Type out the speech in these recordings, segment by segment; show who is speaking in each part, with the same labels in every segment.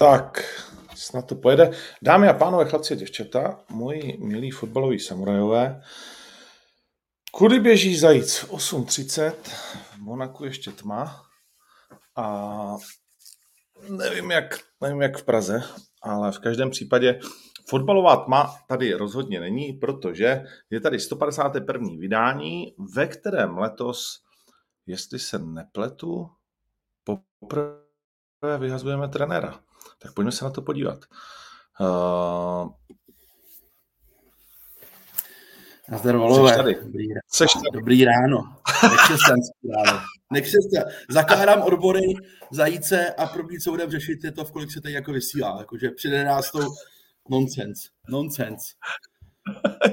Speaker 1: Tak, snad to pojede. Dámy a pánové, chlapci a děvčata, moji milí fotbaloví samurajové, kudy běží zajíc v 8.30, v Monaku ještě tma a nevím jak, nevím jak v Praze, ale v každém případě fotbalová tma tady rozhodně není, protože je tady 151. vydání, ve kterém letos, jestli se nepletu, poprvé vyhazujeme trenéra. Tak pojďme se na to podívat. Uh...
Speaker 2: Nazdar, volové. Dobrý, tady. Dobrý ráno. Nekřesťanský ráno. Nekřesťan. Zakládám odbory, zajíce a první, co budeme řešit, je to, v kolik se tady jako vysílá. Jakože přijde nás to nonsense. Nonsense.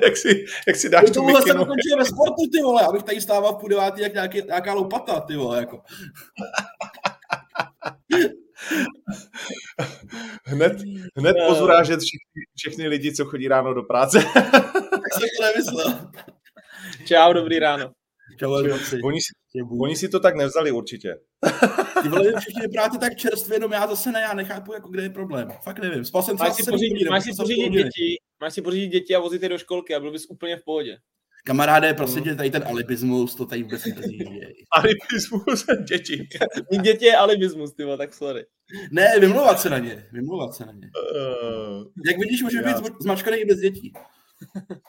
Speaker 1: jak, si, jak si dáš tu
Speaker 2: mikinu. jsem ve sportu, ty vole, abych tady stával v půl devátý jak nějaký, nějaká lopata, ty vole, jako.
Speaker 1: Hned, hned no. pozurážet všechny, všechny lidi, co chodí ráno do práce.
Speaker 2: tak jsem to nemyslel.
Speaker 3: Čau, dobrý ráno.
Speaker 2: Čau,
Speaker 1: oni, si, oni si to tak nevzali určitě.
Speaker 2: Ty vole, všichni vypadáte tak čerstvě, jenom já zase ne, já nechápu, jako kde je problém. Fakt nevím. Spal jsem
Speaker 3: máš si pořídit, máš si pořídit děti, máš si pořídit děti a vozit je do školky a byl bys úplně v pohodě.
Speaker 2: Kamaráde, prostě tě tady ten alibismus, to tady vůbec
Speaker 1: nezí. alibismus, děti.
Speaker 3: Mít děti je alibismus, ty tak sorry.
Speaker 2: Ne, vymlouvat se na ně, vymlouvat se na ně. Uh, Jak vidíš, může já... být zmačkaný i bez dětí.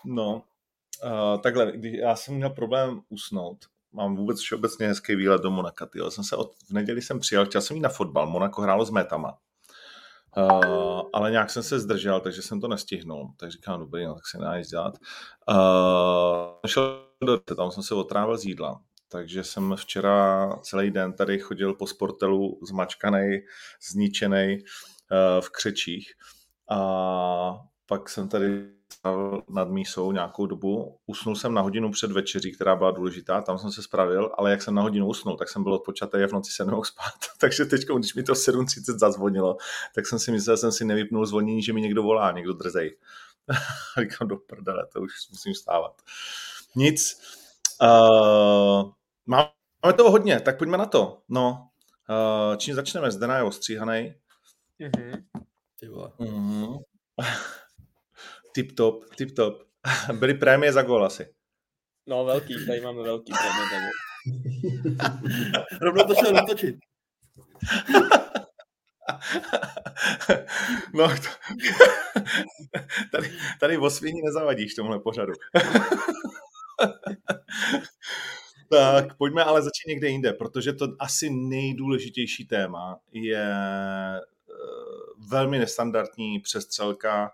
Speaker 1: No, uh, takhle, když já jsem měl problém usnout, mám vůbec všeobecně hezký výlet do Monaka. Tyjo. Jsem se od, v neděli jsem přijel, chtěl jsem jít na fotbal, Monako hrálo s métama. Uh, ale nějak jsem se zdržel, takže jsem to nestihnul. Tak říkám, dobrý, no, tak se nedá nic dělat. Uh, šel do, tam jsem se otrávil z jídla. Takže jsem včera celý den tady chodil po sportelu zmačkaný, zničený uh, v křečích. A pak jsem tady nad mísou nějakou dobu. Usnul jsem na hodinu před večeří, která byla důležitá, tam jsem se spravil, ale jak jsem na hodinu usnul, tak jsem byl odpočatý a v noci se nemohl spát. Takže teď, když mi to 7.30 zazvonilo, tak jsem si myslel, že jsem si nevypnul zvonění, že mi někdo volá, někdo drzej. říkám, do prdele, to už musím stávat. Nic. Uh, máme toho hodně, tak pojďme na to. No, uh, čím začneme? Zdena je ostříhanej. Mm-hmm. Ty vole. Mm-hmm. Tip top, tip top. Byly prémie za gol asi.
Speaker 3: No velký, tady máme velký prémie za gol.
Speaker 2: Rovno to šel natočit.
Speaker 1: No, to... tady, tady v Osvění nezavadíš tomhle pořadu. tak, pojďme ale začít někde jinde, protože to asi nejdůležitější téma je eh, velmi nestandardní přestřelka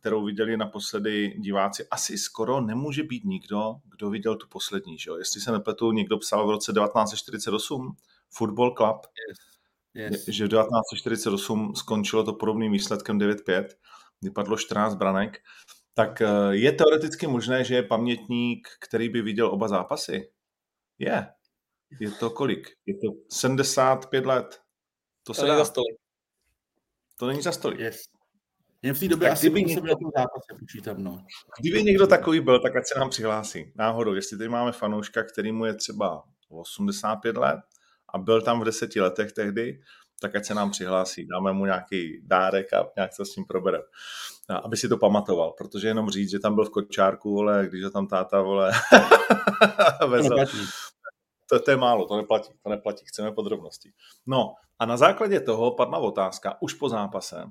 Speaker 1: kterou viděli naposledy diváci. Asi skoro nemůže být nikdo, kdo viděl tu poslední. Že? Jestli se nepletu, někdo psal v roce 1948 Football Club, yes. Yes. že v 1948 skončilo to podobným výsledkem 9-5, kdy padlo 14 branek. Tak eh, je teoreticky možné, že je pamětník, který by viděl oba zápasy? Je. Je to kolik? Je to 75 let.
Speaker 3: To, to se není za stolik.
Speaker 1: To není za stolik.
Speaker 2: Yes. Jen v té době tak asi kdyby někdo, tom zápase počítám, no.
Speaker 1: Kdyby někdo takový byl, tak ať se nám přihlásí. Náhodou, jestli tady máme fanouška, který mu je třeba 85 let a byl tam v deseti letech tehdy, tak ať se nám přihlásí, dáme mu nějaký dárek a nějak to s ním probereme. Aby si to pamatoval, protože jenom říct, že tam byl v kočárku, vole, když ho tam táta, vole, vezl. To, to je málo, to neplatí, to neplatí, chceme podrobnosti. No a na základě toho padla otázka už po zápase,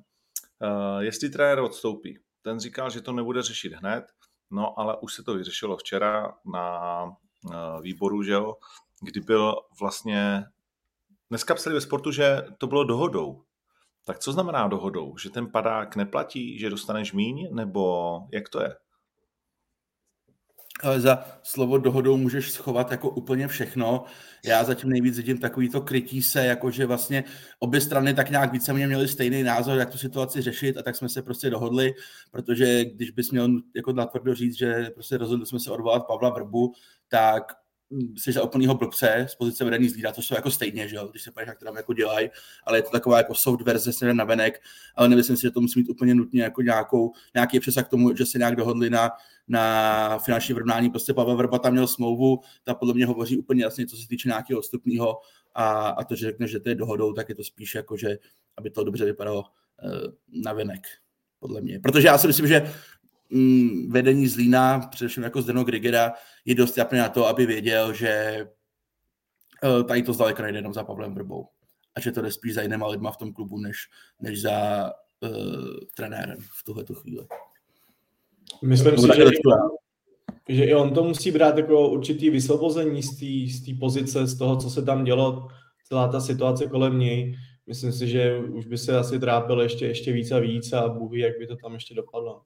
Speaker 1: jestli trenér odstoupí. Ten říkal, že to nebude řešit hned, no ale už se to vyřešilo včera na uh, výboru, že jo, kdy byl vlastně, dneska psali ve sportu, že to bylo dohodou. Tak co znamená dohodou? Že ten padák neplatí, že dostaneš míň, nebo jak to je?
Speaker 2: Ale za slovo dohodou můžeš schovat jako úplně všechno. Já zatím nejvíc vidím takový to krytí se, jako že vlastně obě strany tak nějak více mě měli stejný názor, jak tu situaci řešit a tak jsme se prostě dohodli, protože když bys měl jako natvrdo říct, že prostě rozhodli jsme se odvolat Pavla Vrbu, tak jsi za úplného blbce z pozice vedení z lída, to jsou jako stejně, že jo, když se páš, jak to tam jako dělají, ale je to taková jako soft verze se na venek, ale nemyslím si, že to musí mít úplně nutně jako nějakou, nějaký přesah k tomu, že se nějak dohodli na, na finanční vyrovnání. Prostě Pavel Vrba tam měl smlouvu, ta podle mě hovoří úplně jasně, co se týče nějakého odstupního a, a to, že řekne, že to je dohodou, tak je to spíš jako, že aby to dobře vypadalo uh, na venek, podle mě. Protože já si myslím, že mm, vedení Zlína, především jako Zdeno Grigera, je dost japný na to, aby věděl, že uh, tady to zdaleka nejde jenom za Pavlem Vrbou. A že to jde spíš za jinýma lidma v tom klubu, než, než za uh, trenérem v tuhle chvíli.
Speaker 4: Myslím si, že, že i on to musí brát jako určitý vysvobození z té pozice, z toho, co se tam dělo, celá ta situace kolem něj. Myslím si, že už by se asi trápil ještě, ještě víc a víc a Bůh ví, jak by to tam ještě dopadlo.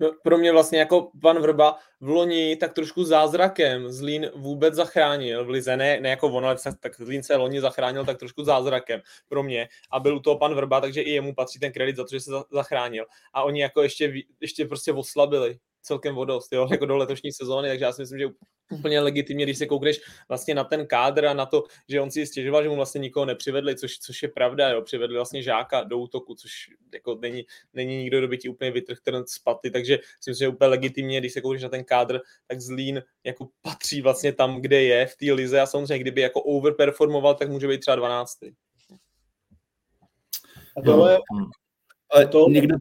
Speaker 3: No, pro mě vlastně jako pan Vrba v loni tak trošku zázrakem Zlín vůbec zachránil v Lize, ne, ne jako on, ale tak Zlín se loni zachránil tak trošku zázrakem pro mě a byl u toho pan Vrba, takže i jemu patří ten kredit za to, že se zachránil. A oni jako ještě, ještě prostě oslabili celkem vodost, jo, jako do letošní sezóny, takže já si myslím, že úplně legitimně, když se koukneš vlastně na ten kádr a na to, že on si stěžoval, že mu vlastně nikoho nepřivedli, což, což je pravda, jo, přivedli vlastně žáka do útoku, což jako není, není nikdo, kdo by ti úplně vytrhl ten spaty, takže si myslím, že je úplně legitimně, když se koukneš na ten kádr, tak Zlín jako patří vlastně tam, kde je v té lize a samozřejmě, kdyby jako overperformoval, tak může být třeba 12.
Speaker 2: A tohle, ale to, někdo,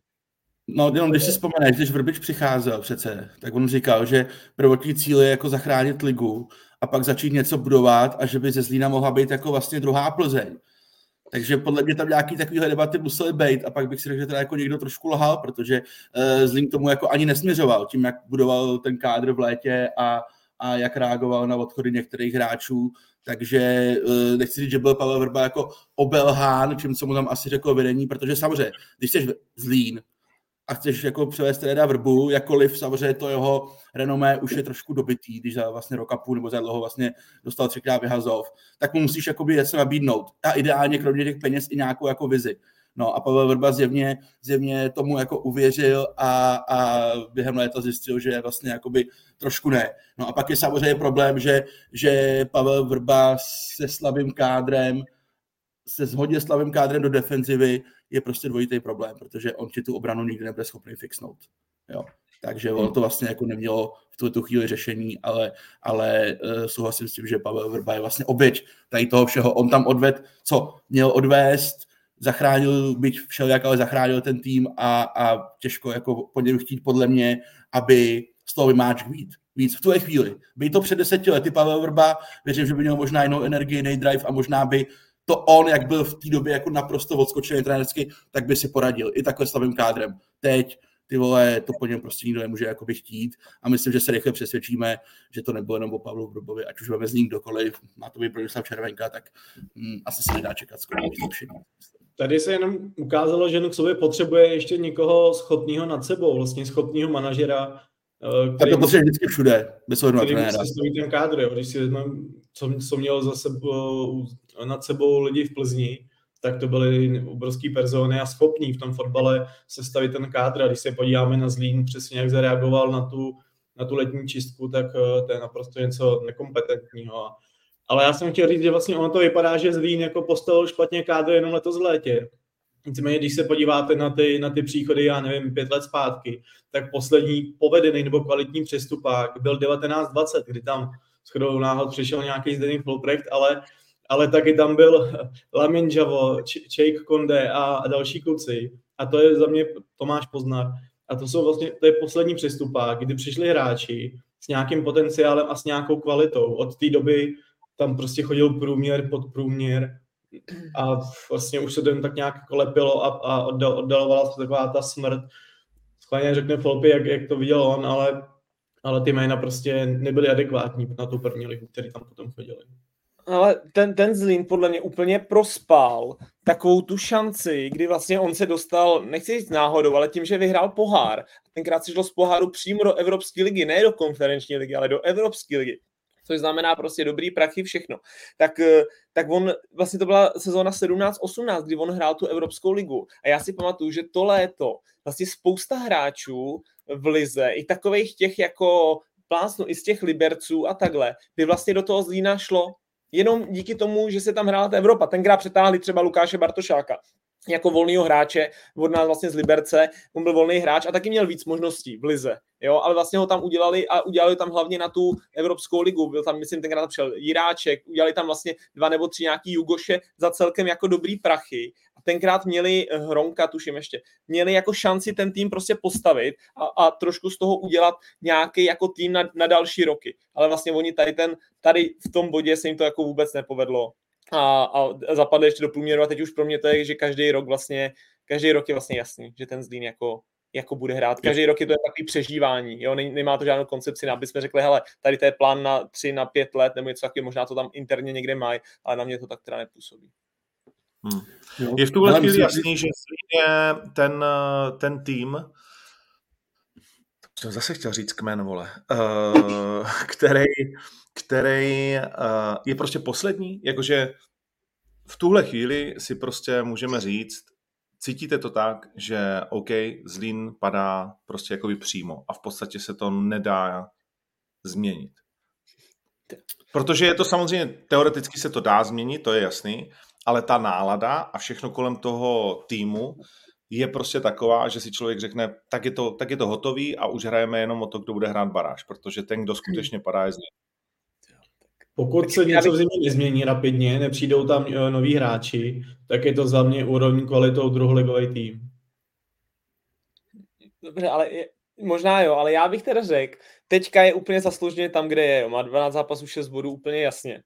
Speaker 2: No, jenom když si vzpomeneš, když Vrbič přicházel přece, tak on říkal, že prvotní cíl je jako zachránit ligu a pak začít něco budovat a že by ze Zlína mohla být jako vlastně druhá Plzeň. Takže podle mě tam nějaký takovýhle debaty musely být a pak bych si řekl, že teda jako někdo trošku lhal, protože uh, Zlín tomu jako ani nesměřoval tím, jak budoval ten kádr v létě a, a jak reagoval na odchody některých hráčů, takže uh, nechci říct, že byl Pavel Vrba jako obelhán, čím co mu tam asi řekl vedení, protože samozřejmě, když jsi Zlín, a chceš jako převést teda vrbu, jakkoliv samozřejmě to jeho renomé už je trošku dobitý, když za vlastně rok a půl nebo za dlouho vlastně dostal třikrát vyhazov, tak mu musíš jakoby něco nabídnout. A ideálně kromě těch peněz i nějakou jako vizi. No a Pavel Vrba zjevně, zjevně tomu jako uvěřil a, a během léta zjistil, že vlastně jakoby trošku ne. No a pak je samozřejmě problém, že, že Pavel Vrba se slabým kádrem se shodně slabým kádrem do defenzivy je prostě dvojitý problém, protože on ti tu obranu nikdy nebude schopný fixnout. Jo. Takže on to vlastně jako nemělo v tu, tu chvíli řešení, ale, ale uh, souhlasím s tím, že Pavel Vrba je vlastně oběť tady toho všeho. On tam odved, co měl odvést, zachránil, byť všelijak, ale zachránil ten tým a, a těžko jako po něm chtít podle mě, aby z toho vymáčk víc. Víc v tuhle chvíli. By to před deseti lety Pavel Vrba, věřím, že by měl možná jinou energii, jiný drive a možná by to on, jak byl v té době jako naprosto odskočený trenersky, tak by si poradil i takhle slabým kádrem. Teď ty vole, to po něm prostě nikdo nemůže jakoby chtít a myslím, že se rychle přesvědčíme, že to nebylo jenom o Pavlu Grubovi, ať už máme z ní kdokoliv, má to být Bronislav Červenka, tak hm, asi se nedá čekat skoro zlepšení.
Speaker 4: Tady se jenom ukázalo, že k sobě potřebuje ještě někoho schopného nad sebou, vlastně schopného manažera,
Speaker 2: který, tak to potřebuje vždycky všude, bez ohledu na trenéra.
Speaker 4: ten kádr, jo. když si vezmeme, co, co měl za sebou, nad sebou lidi v Plzni, tak to byly obrovský persony a schopní v tom fotbale sestavit ten kádr. A když se podíváme na Zlín, přesně jak zareagoval na tu, na tu letní čistku, tak eh, to je naprosto něco nekompetentního. Ale já jsem chtěl říct, že vlastně ono to vypadá, že Zlín jako postavil špatně kádr jenom letos v létě. Nicméně, když se podíváte na ty, na ty příchody, já nevím, pět let zpátky, tak poslední povedený nebo kvalitní přestupák byl 1920, kdy tam shodou náhod přišel nějaký Zdeněk Fulprecht, ale, ale taky tam byl Lamin Javo, Čejk Konde a, další kluci. A to je za mě Tomáš Poznar. A to jsou vlastně, to je poslední přestupák, kdy přišli hráči s nějakým potenciálem a s nějakou kvalitou. Od té doby tam prostě chodil průměr, podprůměr a vlastně už se to jen tak nějak kolepilo a, a oddal, oddalovala se taková ta smrt. Schválně řekne Folpy, jak, jak to viděl on, ale, ale ty jména prostě nebyly adekvátní na tu první ligu, který tam potom chodili.
Speaker 3: Ale ten, ten Zlín podle mě úplně prospál takovou tu šanci, kdy vlastně on se dostal, nechci říct náhodou, ale tím, že vyhrál pohár. Tenkrát se šlo z poháru přímo do Evropské ligy, ne do konferenční ligy, ale do Evropské ligy což znamená prostě dobrý prachy, všechno. Tak, eh, tak on, vlastně to byla sezóna 17-18, kdy on hrál tu Evropskou ligu. A já si pamatuju, že to léto vlastně spousta hráčů v lize, i takových těch jako plásnu i z těch Liberců a takhle, by vlastně do toho Zlína šlo. Jenom díky tomu, že se tam hrála ta Evropa. Tenkrát přetáhli třeba Lukáše Bartošáka jako volného hráče od nás vlastně z Liberce, on byl volný hráč a taky měl víc možností v Lize, jo, ale vlastně ho tam udělali a udělali tam hlavně na tu Evropskou ligu, byl tam, myslím, tenkrát přišel Jiráček, udělali tam vlastně dva nebo tři nějaký Jugoše za celkem jako dobrý prachy. A tenkrát měli eh, Hronka, tuším ještě, měli jako šanci ten tým prostě postavit a, a trošku z toho udělat nějaký jako tým na, na další roky, ale vlastně oni tady ten, tady v tom bodě se jim to jako vůbec nepovedlo a, a zapadli ještě do průměru a teď už pro mě to je, že každý rok vlastně, každý rok je vlastně jasný, že ten Zlín jako, jako bude hrát. Každý rok je to takový přežívání, jo? nemá to žádnou koncepci, aby jsme řekli, hele, tady to je plán na tři, na pět let, nebo něco takového, možná to tam interně někde mají, ale na mě to tak teda nepůsobí.
Speaker 1: Hmm. Je v tuhle chvíli jasný, že je ten, ten tým, jsem zase chtěl říct kmen, vole, uh, který, který uh, je prostě poslední, jakože v tuhle chvíli si prostě můžeme říct, cítíte to tak, že OK, Zlín padá prostě jakoby přímo a v podstatě se to nedá změnit. Protože je to samozřejmě, teoreticky se to dá změnit, to je jasný, ale ta nálada a všechno kolem toho týmu je prostě taková, že si člověk řekne, tak je to, tak je to hotový a už hrajeme jenom o to, kdo bude hrát baráž, protože ten, kdo skutečně padá, je z
Speaker 4: Pokud se něco v zimě nezmění rapidně, nepřijdou tam uh, noví hráči, tak je to za mě úrovní kvalitou druholigový tým.
Speaker 3: Dobře, ale je, možná jo, ale já bych teda řekl, teďka je úplně zaslouženě tam, kde je, jo. má 12 zápasů, 6 bodů, úplně jasně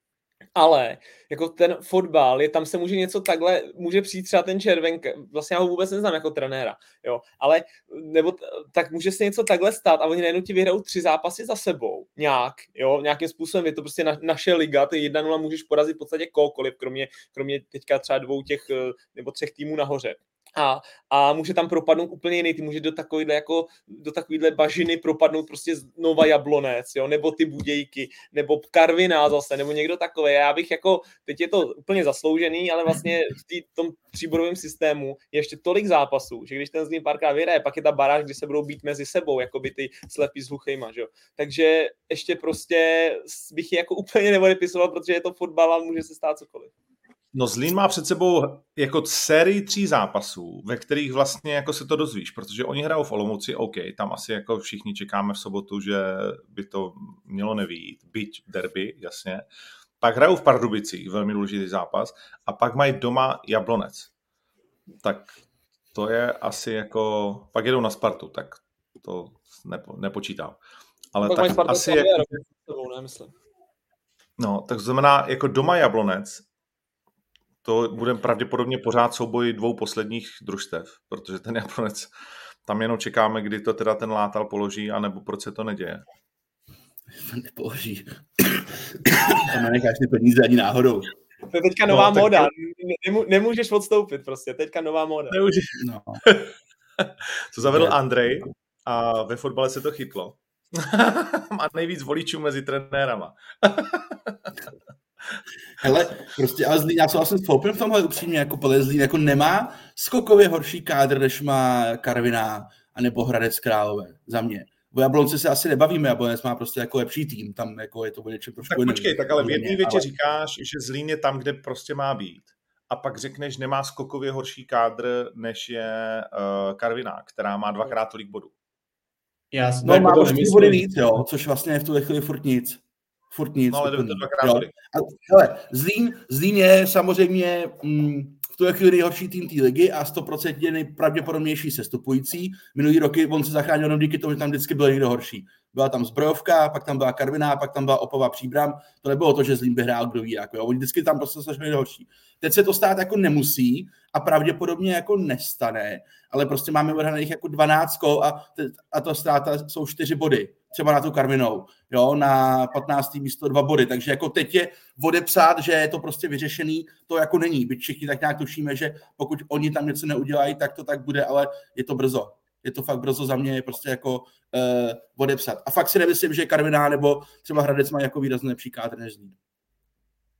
Speaker 3: ale jako ten fotbal, je, tam se může něco takhle, může přijít třeba ten červen, vlastně já ho vůbec neznám jako trenéra, jo, ale nebo tak může se něco takhle stát a oni najednou ti vyhrajou tři zápasy za sebou, nějak, jo, nějakým způsobem, je to prostě na, naše liga, ty 1-0 můžeš porazit v podstatě kohokoliv, kromě, kromě teďka třeba dvou těch eh, nebo třech týmů nahoře a, a může tam propadnout úplně jiný, ty může do takovýhle, jako, do takovýhle bažiny propadnout prostě Nova Jablonec, jo, nebo ty Budějky, nebo Karviná zase, nebo někdo takový. Já bych jako, teď je to úplně zasloužený, ale vlastně v tý, tom tříbodovém systému je ještě tolik zápasů, že když ten Zlín párkrát vyhraje, pak je ta baráž, kdy se budou být mezi sebou, jako by ty slepí s hluchejma, že jo. Takže ještě prostě bych je jako úplně neodepisoval, protože je to fotbal a může se stát cokoliv.
Speaker 1: No Zlín má před sebou jako sérii tří zápasů, ve kterých vlastně jako se to dozvíš, protože oni hrajou v Olomouci, OK, tam asi jako všichni čekáme v sobotu, že by to mělo nevít, byť derby, jasně. Pak hrajou v Pardubicích, velmi důležitý zápas, a pak mají doma Jablonec. Tak to je asi jako, pak jedou na Spartu, tak to nepo, nepočítám. Ale pak tak asi jako, No, tak znamená jako doma Jablonec, to bude pravděpodobně pořád souboj dvou posledních družstev, protože ten Japonec, tam jenom čekáme, kdy to teda ten látal položí, anebo proč se to neděje.
Speaker 2: Nepoloží. tam nenecháš ty peníze ani náhodou.
Speaker 3: To je teďka nová no, moda. Nemů, nemůžeš odstoupit prostě. Teďka nová moda.
Speaker 1: Nemůžeš. No. Co zavedl Andrej a ve fotbale se to chytlo. Má nejvíc voličů mezi trenérama.
Speaker 2: Hele, prostě, ale Zlín, já souhlasím s Foupem v tomhle upřímně, jako podle Zlín jako nemá skokově horší kádr, než má Karviná nebo Hradec Králové, za mě. O Jablonci se asi nebavíme, Jablonec má prostě jako lepší tým, tam jako je to o něčem trošku
Speaker 1: Tak počkej, tak ale v jedné větě ale... říkáš, že Zlín je tam, kde prostě má být. A pak řekneš, nemá skokově horší kádr, než je uh, Karviná, která má dvakrát tolik bodů.
Speaker 2: Já no, má to body víc, jo, což vlastně je v tuhle chvíli furt nic furt nic.
Speaker 1: No, ale to dvakrát
Speaker 2: a, hele, Zlín, Zlín je samozřejmě mm, v tuhle chvíli nejhorší tým té ligy a 100% je nejpravděpodobnější sestupující. Minulý roky on se zachránil jenom díky tomu, že tam vždycky byl někdo horší. Byla tam zbrojovka, pak tam byla Karviná, pak tam byla Opava Příbram. To nebylo to, že Zlín by hrál kdo ví, jako, jo. Oni vždycky tam prostě se někdo horší. Teď se to stát jako nemusí a pravděpodobně jako nestane, ale prostě máme odhraných jako 12 kol a, a to ztráta jsou 4 body třeba na tu Karvinou, jo, na 15. místo dva body, takže jako teď je odepsat, že je to prostě vyřešený, to jako není, byť všichni tak nějak tušíme, že pokud oni tam něco neudělají, tak to tak bude, ale je to brzo. Je to fakt brzo za mě, je prostě jako uh, odepsat. A fakt si nemyslím, že Karviná nebo třeba Hradec mají jako výrazně lepší kádr než Zlín.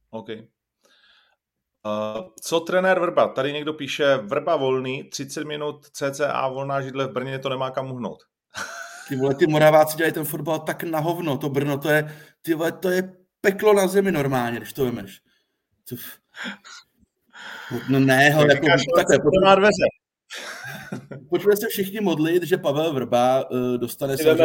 Speaker 1: OK. Uh, co trenér Vrba? Tady někdo píše, Vrba volný, 30 minut CCA volná židle v Brně, to nemá kam uhnout.
Speaker 2: Ty vole, ty Moraváci dělají ten fotbal tak na hovno, to Brno, to je, ty vole, to je peklo na zemi normálně, když to vemeš. No ne, hele, jako, takhle,
Speaker 1: pojďme, dveře.
Speaker 2: pojďme se všichni modlit, že Pavel Vrba uh, dostane se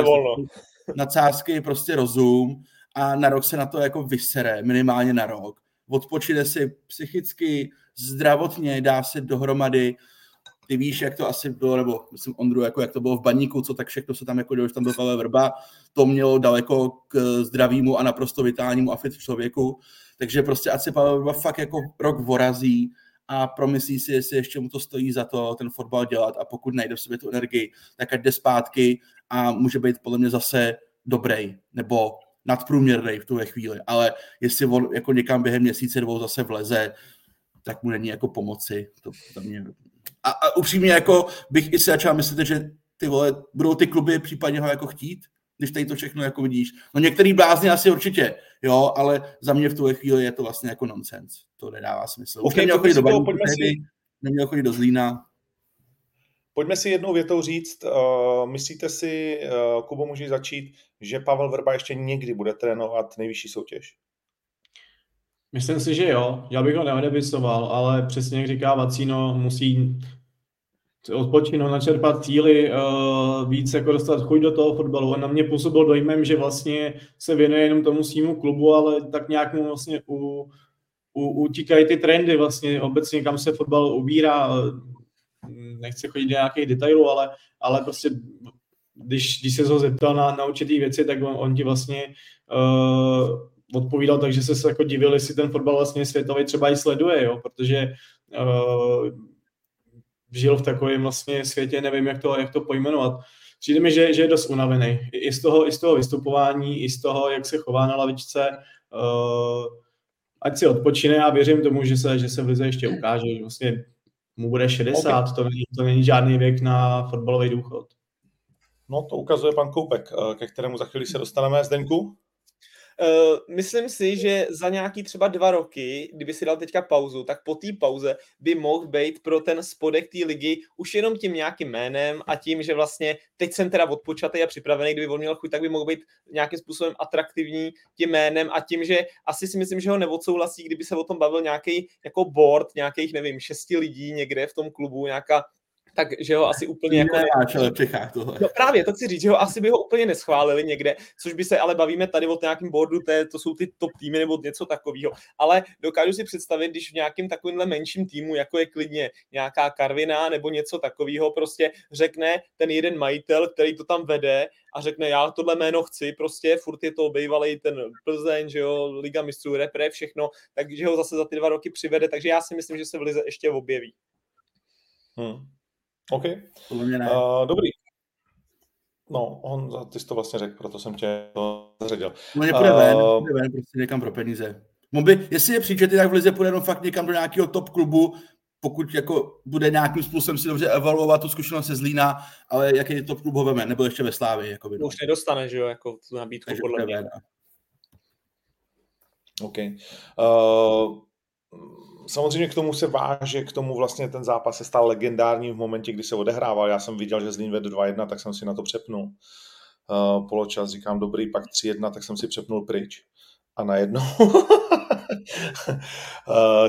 Speaker 2: na cásky prostě rozum a na rok se na to jako vysere, minimálně na rok. Odpočine si psychicky, zdravotně, dá se dohromady, ty víš, jak to asi bylo, nebo myslím Ondru, jako jak to bylo v baníku, co tak všechno se tam jako když tam byl Pavel Vrba, to mělo daleko k zdravému a naprosto vitálnímu a fit člověku, takže prostě ať se Pavel Vrba fakt jako rok vorazí a promyslí si, jestli ještě mu to stojí za to ten fotbal dělat. A pokud najde v sobě tu energii, tak ať jde zpátky a může být podle mě zase dobrý nebo nadprůměrný v tuhle chvíli, ale jestli on jako někam během měsíce dvou zase vleze, tak mu není jako pomoci. To, to mě... a, a, upřímně jako bych i si začal myslet, že ty vole, budou ty kluby případně ho jako chtít, když tady to všechno jako vidíš. No některý blázni asi určitě, jo, ale za mě v tuhle chvíli je to vlastně jako nonsens. To nedává smysl. Už okay, neměl chodit do Baníku, si... neměl chodit do Zlína.
Speaker 1: Pojďme si jednou větou říct, uh, myslíte si, uh, Kubo může začít, že Pavel Vrba ještě někdy bude trénovat nejvyšší soutěž?
Speaker 4: Myslím si, že jo. Já bych ho neodepisoval, ale přesně jak říká Vacíno, musí odpočinout, načerpat cíly, uh, víc jako dostat chuť do toho fotbalu. A na mě působil dojmem, že vlastně se věnuje jenom tomu svýmu klubu, ale tak nějak mu vlastně u, u, utíkají ty trendy vlastně obecně, kam se fotbal ubírá. Nechci chodit do nějakých detailů, ale, ale prostě když, když se ho zeptal na, na určitý věci, tak on, on ti vlastně uh, odpovídal tak, že se jako divil, jestli ten fotbal vlastně světový třeba i sleduje, jo, protože uh, žil v takovém vlastně světě, nevím, jak to, jak to pojmenovat. Přijde mi, že, že je dost unavený. I z, toho, I z toho vystupování, i z toho, jak se chová na lavičce. Uh, ať si odpočine a věřím tomu, že se, že se v lize ještě ukáže. Že vlastně mu bude 60, okay. to, není, to není žádný věk na fotbalový důchod.
Speaker 1: No to ukazuje pan Koupek, eh, ke kterému za chvíli se dostaneme. Zdeňku?
Speaker 3: Uh, myslím si, že za nějaký třeba dva roky, kdyby si dal teďka pauzu, tak po té pauze by mohl být pro ten spodek té ligy už jenom tím nějakým jménem a tím, že vlastně teď jsem teda odpočatý a připravený, kdyby on měl chuť, tak by mohl být nějakým způsobem atraktivní tím jménem a tím, že asi si myslím, že ho neodsouhlasí, kdyby se o tom bavil nějaký jako board, nějakých, nevím, šesti lidí někde v tom klubu, nějaká takže ho asi úplně jako...
Speaker 2: Ne, v Čechách
Speaker 3: tohle. No právě, to chci říct, že ho asi by ho úplně neschválili někde, což by se ale bavíme tady o nějakém boardu, to, to jsou ty top týmy nebo něco takového. Ale dokážu si představit, když v nějakém takovémhle menším týmu, jako je klidně nějaká Karvina nebo něco takového, prostě řekne ten jeden majitel, který to tam vede a řekne, já tohle jméno chci, prostě furt je to bývalý ten Plzeň, že jo, Liga mistrů, repre, všechno, takže ho zase za ty dva roky přivede, takže já si myslím, že se v Lize ještě objeví.
Speaker 1: Hmm. OK. Uh, dobrý. No, on, ty jsi to vlastně řekl, proto jsem tě to zařadil.
Speaker 2: No nepůjde uh, ven, nepůjde ven, prostě někam pro peníze. By, jestli je příčet, tak v Lize půjde jenom fakt někam do nějakého top klubu, pokud jako bude nějakým způsobem si dobře evaluovat tu zkušenost se Zlína, ale jaký top klub ho veme, nebo ještě ve Slávii. Jako by,
Speaker 3: no. Už nedostane, že jo, jako tu nabídku Takže podle mě. Ven,
Speaker 1: OK. Uh, samozřejmě k tomu se váže, k tomu vlastně ten zápas se stal legendárním v momentě, kdy se odehrával. Já jsem viděl, že Zlín vede 2-1, tak jsem si na to přepnul. Uh, poločas říkám dobrý, pak 3-1, tak jsem si přepnul pryč. A najednou uh,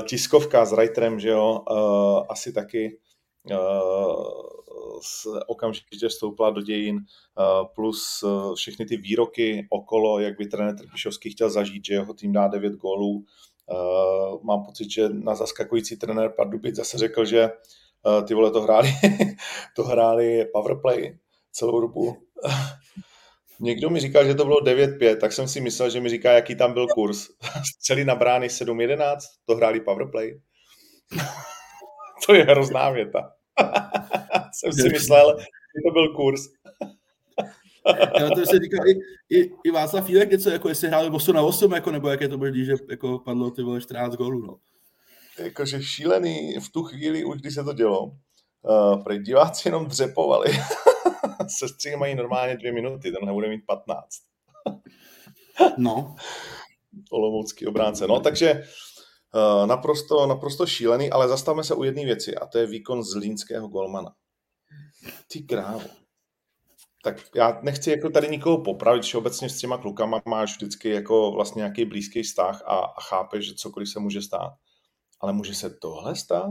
Speaker 1: tiskovka s Reiterem, že jo, uh, asi taky okamžitě vstoupila do dějin, plus všechny ty výroky okolo, jak by trenér Trpišovský chtěl zažít, že jeho tým dá 9 gólů, mám pocit, že na zaskakující trenér Pardubic zase řekl, že uh, ty vole to hráli, to hráli powerplay celou dobu. Někdo mi říkal, že to bylo 9-5, tak jsem si myslel, že mi říká, jaký tam byl kurz. Celý na brány 7-11, to hráli powerplay. to je hrozná věta. jsem si myslel, že to byl kurz.
Speaker 2: Já to se říkal i, i, i Václav Fílek něco, jako jestli hráli 8 na 8, jako, nebo jaké to bylo, že jako padlo ty vole 14 gólů, no.
Speaker 1: Jakože šílený v tu chvíli, už když se to dělo, uh, prej diváci jenom dřepovali. Sestři mají normálně dvě minuty, ten nebude mít 15.
Speaker 2: no.
Speaker 1: Olomoucký obránce. No, takže uh, naprosto, naprosto šílený, ale zastavme se u jedné věci a to je výkon zlínského golmana. Ty krávo tak já nechci jako tady nikoho popravit, že obecně s těma klukama máš vždycky jako vlastně nějaký blízký vztah a, a chápeš, že cokoliv se může stát. Ale může se tohle stát?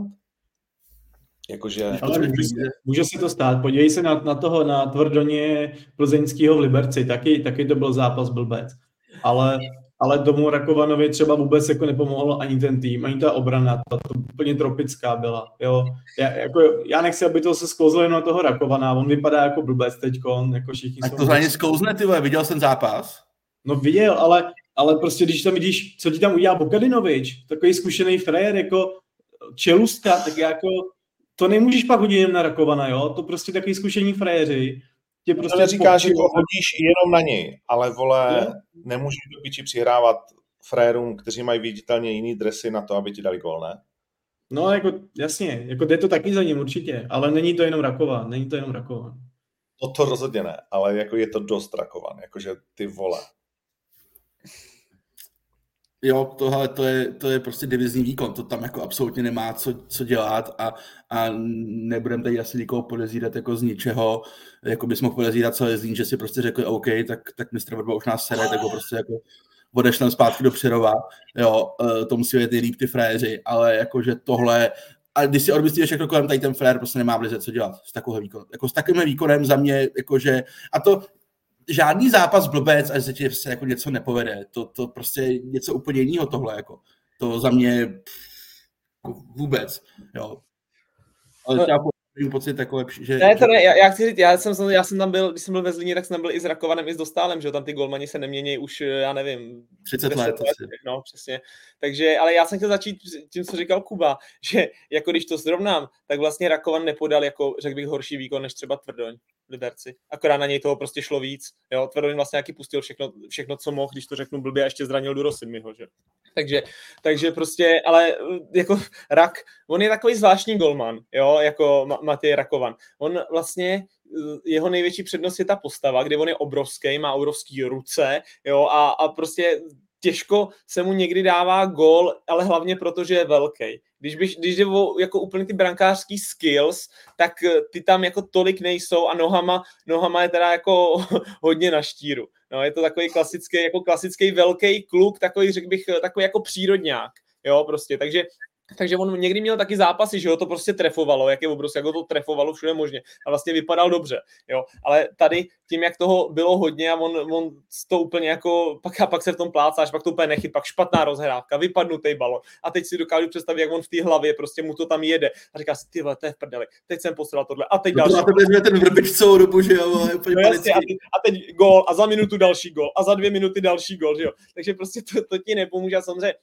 Speaker 1: Jakože...
Speaker 4: Ale může, může se to stát. Podívej se na, na toho, na tvrdoně plzeňského v Liberci. Taky, taky to byl zápas blbec. Ale, ale tomu Rakovanovi třeba vůbec jako nepomohl ani ten tým, ani ta obrana. Ta to úplně tropická byla. Jo. Já, jako, já nechci, aby to se sklouzlo na toho Rakovana. On vypadá jako blbec teď, jako všichni
Speaker 2: Tak to za ně sklouzne, ty vole. Viděl jsem zápas?
Speaker 4: No viděl, ale, ale prostě když tam vidíš, co ti tam udělá Bokadinovič, takový zkušený frajer, jako čelustka, tak jako to nemůžeš pak hodit na Rakovana, jo? To prostě takový zkušení frajeři.
Speaker 1: Tě prostě to říká, že to hodíš jenom na něj, ale vole, jo? nemůžeš do piči přihrávat frajerům, kteří mají viditelně jiný dresy na to, aby ti dali gol, ne?
Speaker 4: No, jako jasně, jako jde to taky za ním určitě, ale není to jenom Rakova, není to jenom Rakova.
Speaker 1: No to rozhodně ne, ale jako je to dost Rakovan, jakože ty vole.
Speaker 2: Jo, tohle to je, to je prostě divizní výkon, to tam jako absolutně nemá co, co dělat a, a nebudeme tady asi nikoho podezírat jako z ničeho, jako bys mohl podezírat celý Zlín, že si prostě řekl OK, tak, tak mistr Vrba už nás sere, tak ho prostě jako odešlem zpátky do Přerova, jo, e, to musí být nejlíp ty fréři, ale jakože tohle, a když si odmyslíš všechno kolem, tady ten frér prostě nemá v co dělat s takovým výkonem. Jako s takovým výkonem za mě, jakože, a to žádný zápas blbec, až se ti prostě jako něco nepovede. To, to prostě něco úplně jiného tohle. Jako. To za mě pff, vůbec. Jo. Ale no. Já pocit jako lepší, že...
Speaker 3: Ne, to ne, já, já, chci říct, já jsem, já jsem tam byl, když jsem byl ve Zlíně, tak jsem tam byl i s Rakovanem, i s Dostálem, že jo, tam ty golmani se nemění už, já nevím...
Speaker 2: 30 let. let
Speaker 3: no, přesně. Takže, ale já jsem chtěl začít tím, co říkal Kuba, že jako když to srovnám, tak vlastně Rakovan nepodal jako, řekl bych, horší výkon než třeba Tvrdoň. Liberci. Akorát na něj toho prostě šlo víc. Jo, Tvrdoň vlastně jaký pustil všechno, všechno, co mohl, když to řeknu blbě, a ještě zranil Duro Sidmiho, že? Takže, takže prostě, ale jako Rak, on je takový zvláštní golman, jo, jako Matěj Rakovan. On vlastně, jeho největší přednost je ta postava, kde on je obrovský, má obrovský ruce, jo, a, a prostě těžko se mu někdy dává gol, ale hlavně proto, že je velký. Když, bych, když jde o jako úplně ty brankářský skills, tak eh, ty tam jako tolik nejsou a nohama, nohama je teda jako hodně na štíru. No, je to takový klasický, jako klasický velký kluk, takový, řekl bych, takový jako přírodňák. Jo, prostě, takže takže on někdy měl taky zápasy, že ho to prostě trefovalo, jak je obrovský, jak ho to trefovalo všude možně. A vlastně vypadal dobře, jo. Ale tady tím, jak toho bylo hodně a on, on to úplně jako, pak a pak se v tom plácáš, pak to úplně nechyt, pak špatná rozhrávka, vypadnutý balon. A teď si dokážu představit, jak on v té hlavě prostě mu to tam jede. A říká si, ty vole, to je v prdeli, teď jsem posral tohle. A teď
Speaker 2: no, další. A teď ten vrbič celou dobu, že jo,
Speaker 3: no, jasně, a, teď, a teď gol, a za minutu další gol, a za dvě minuty další gol, že jo. Takže prostě to, to ti nepomůže. A samozřejmě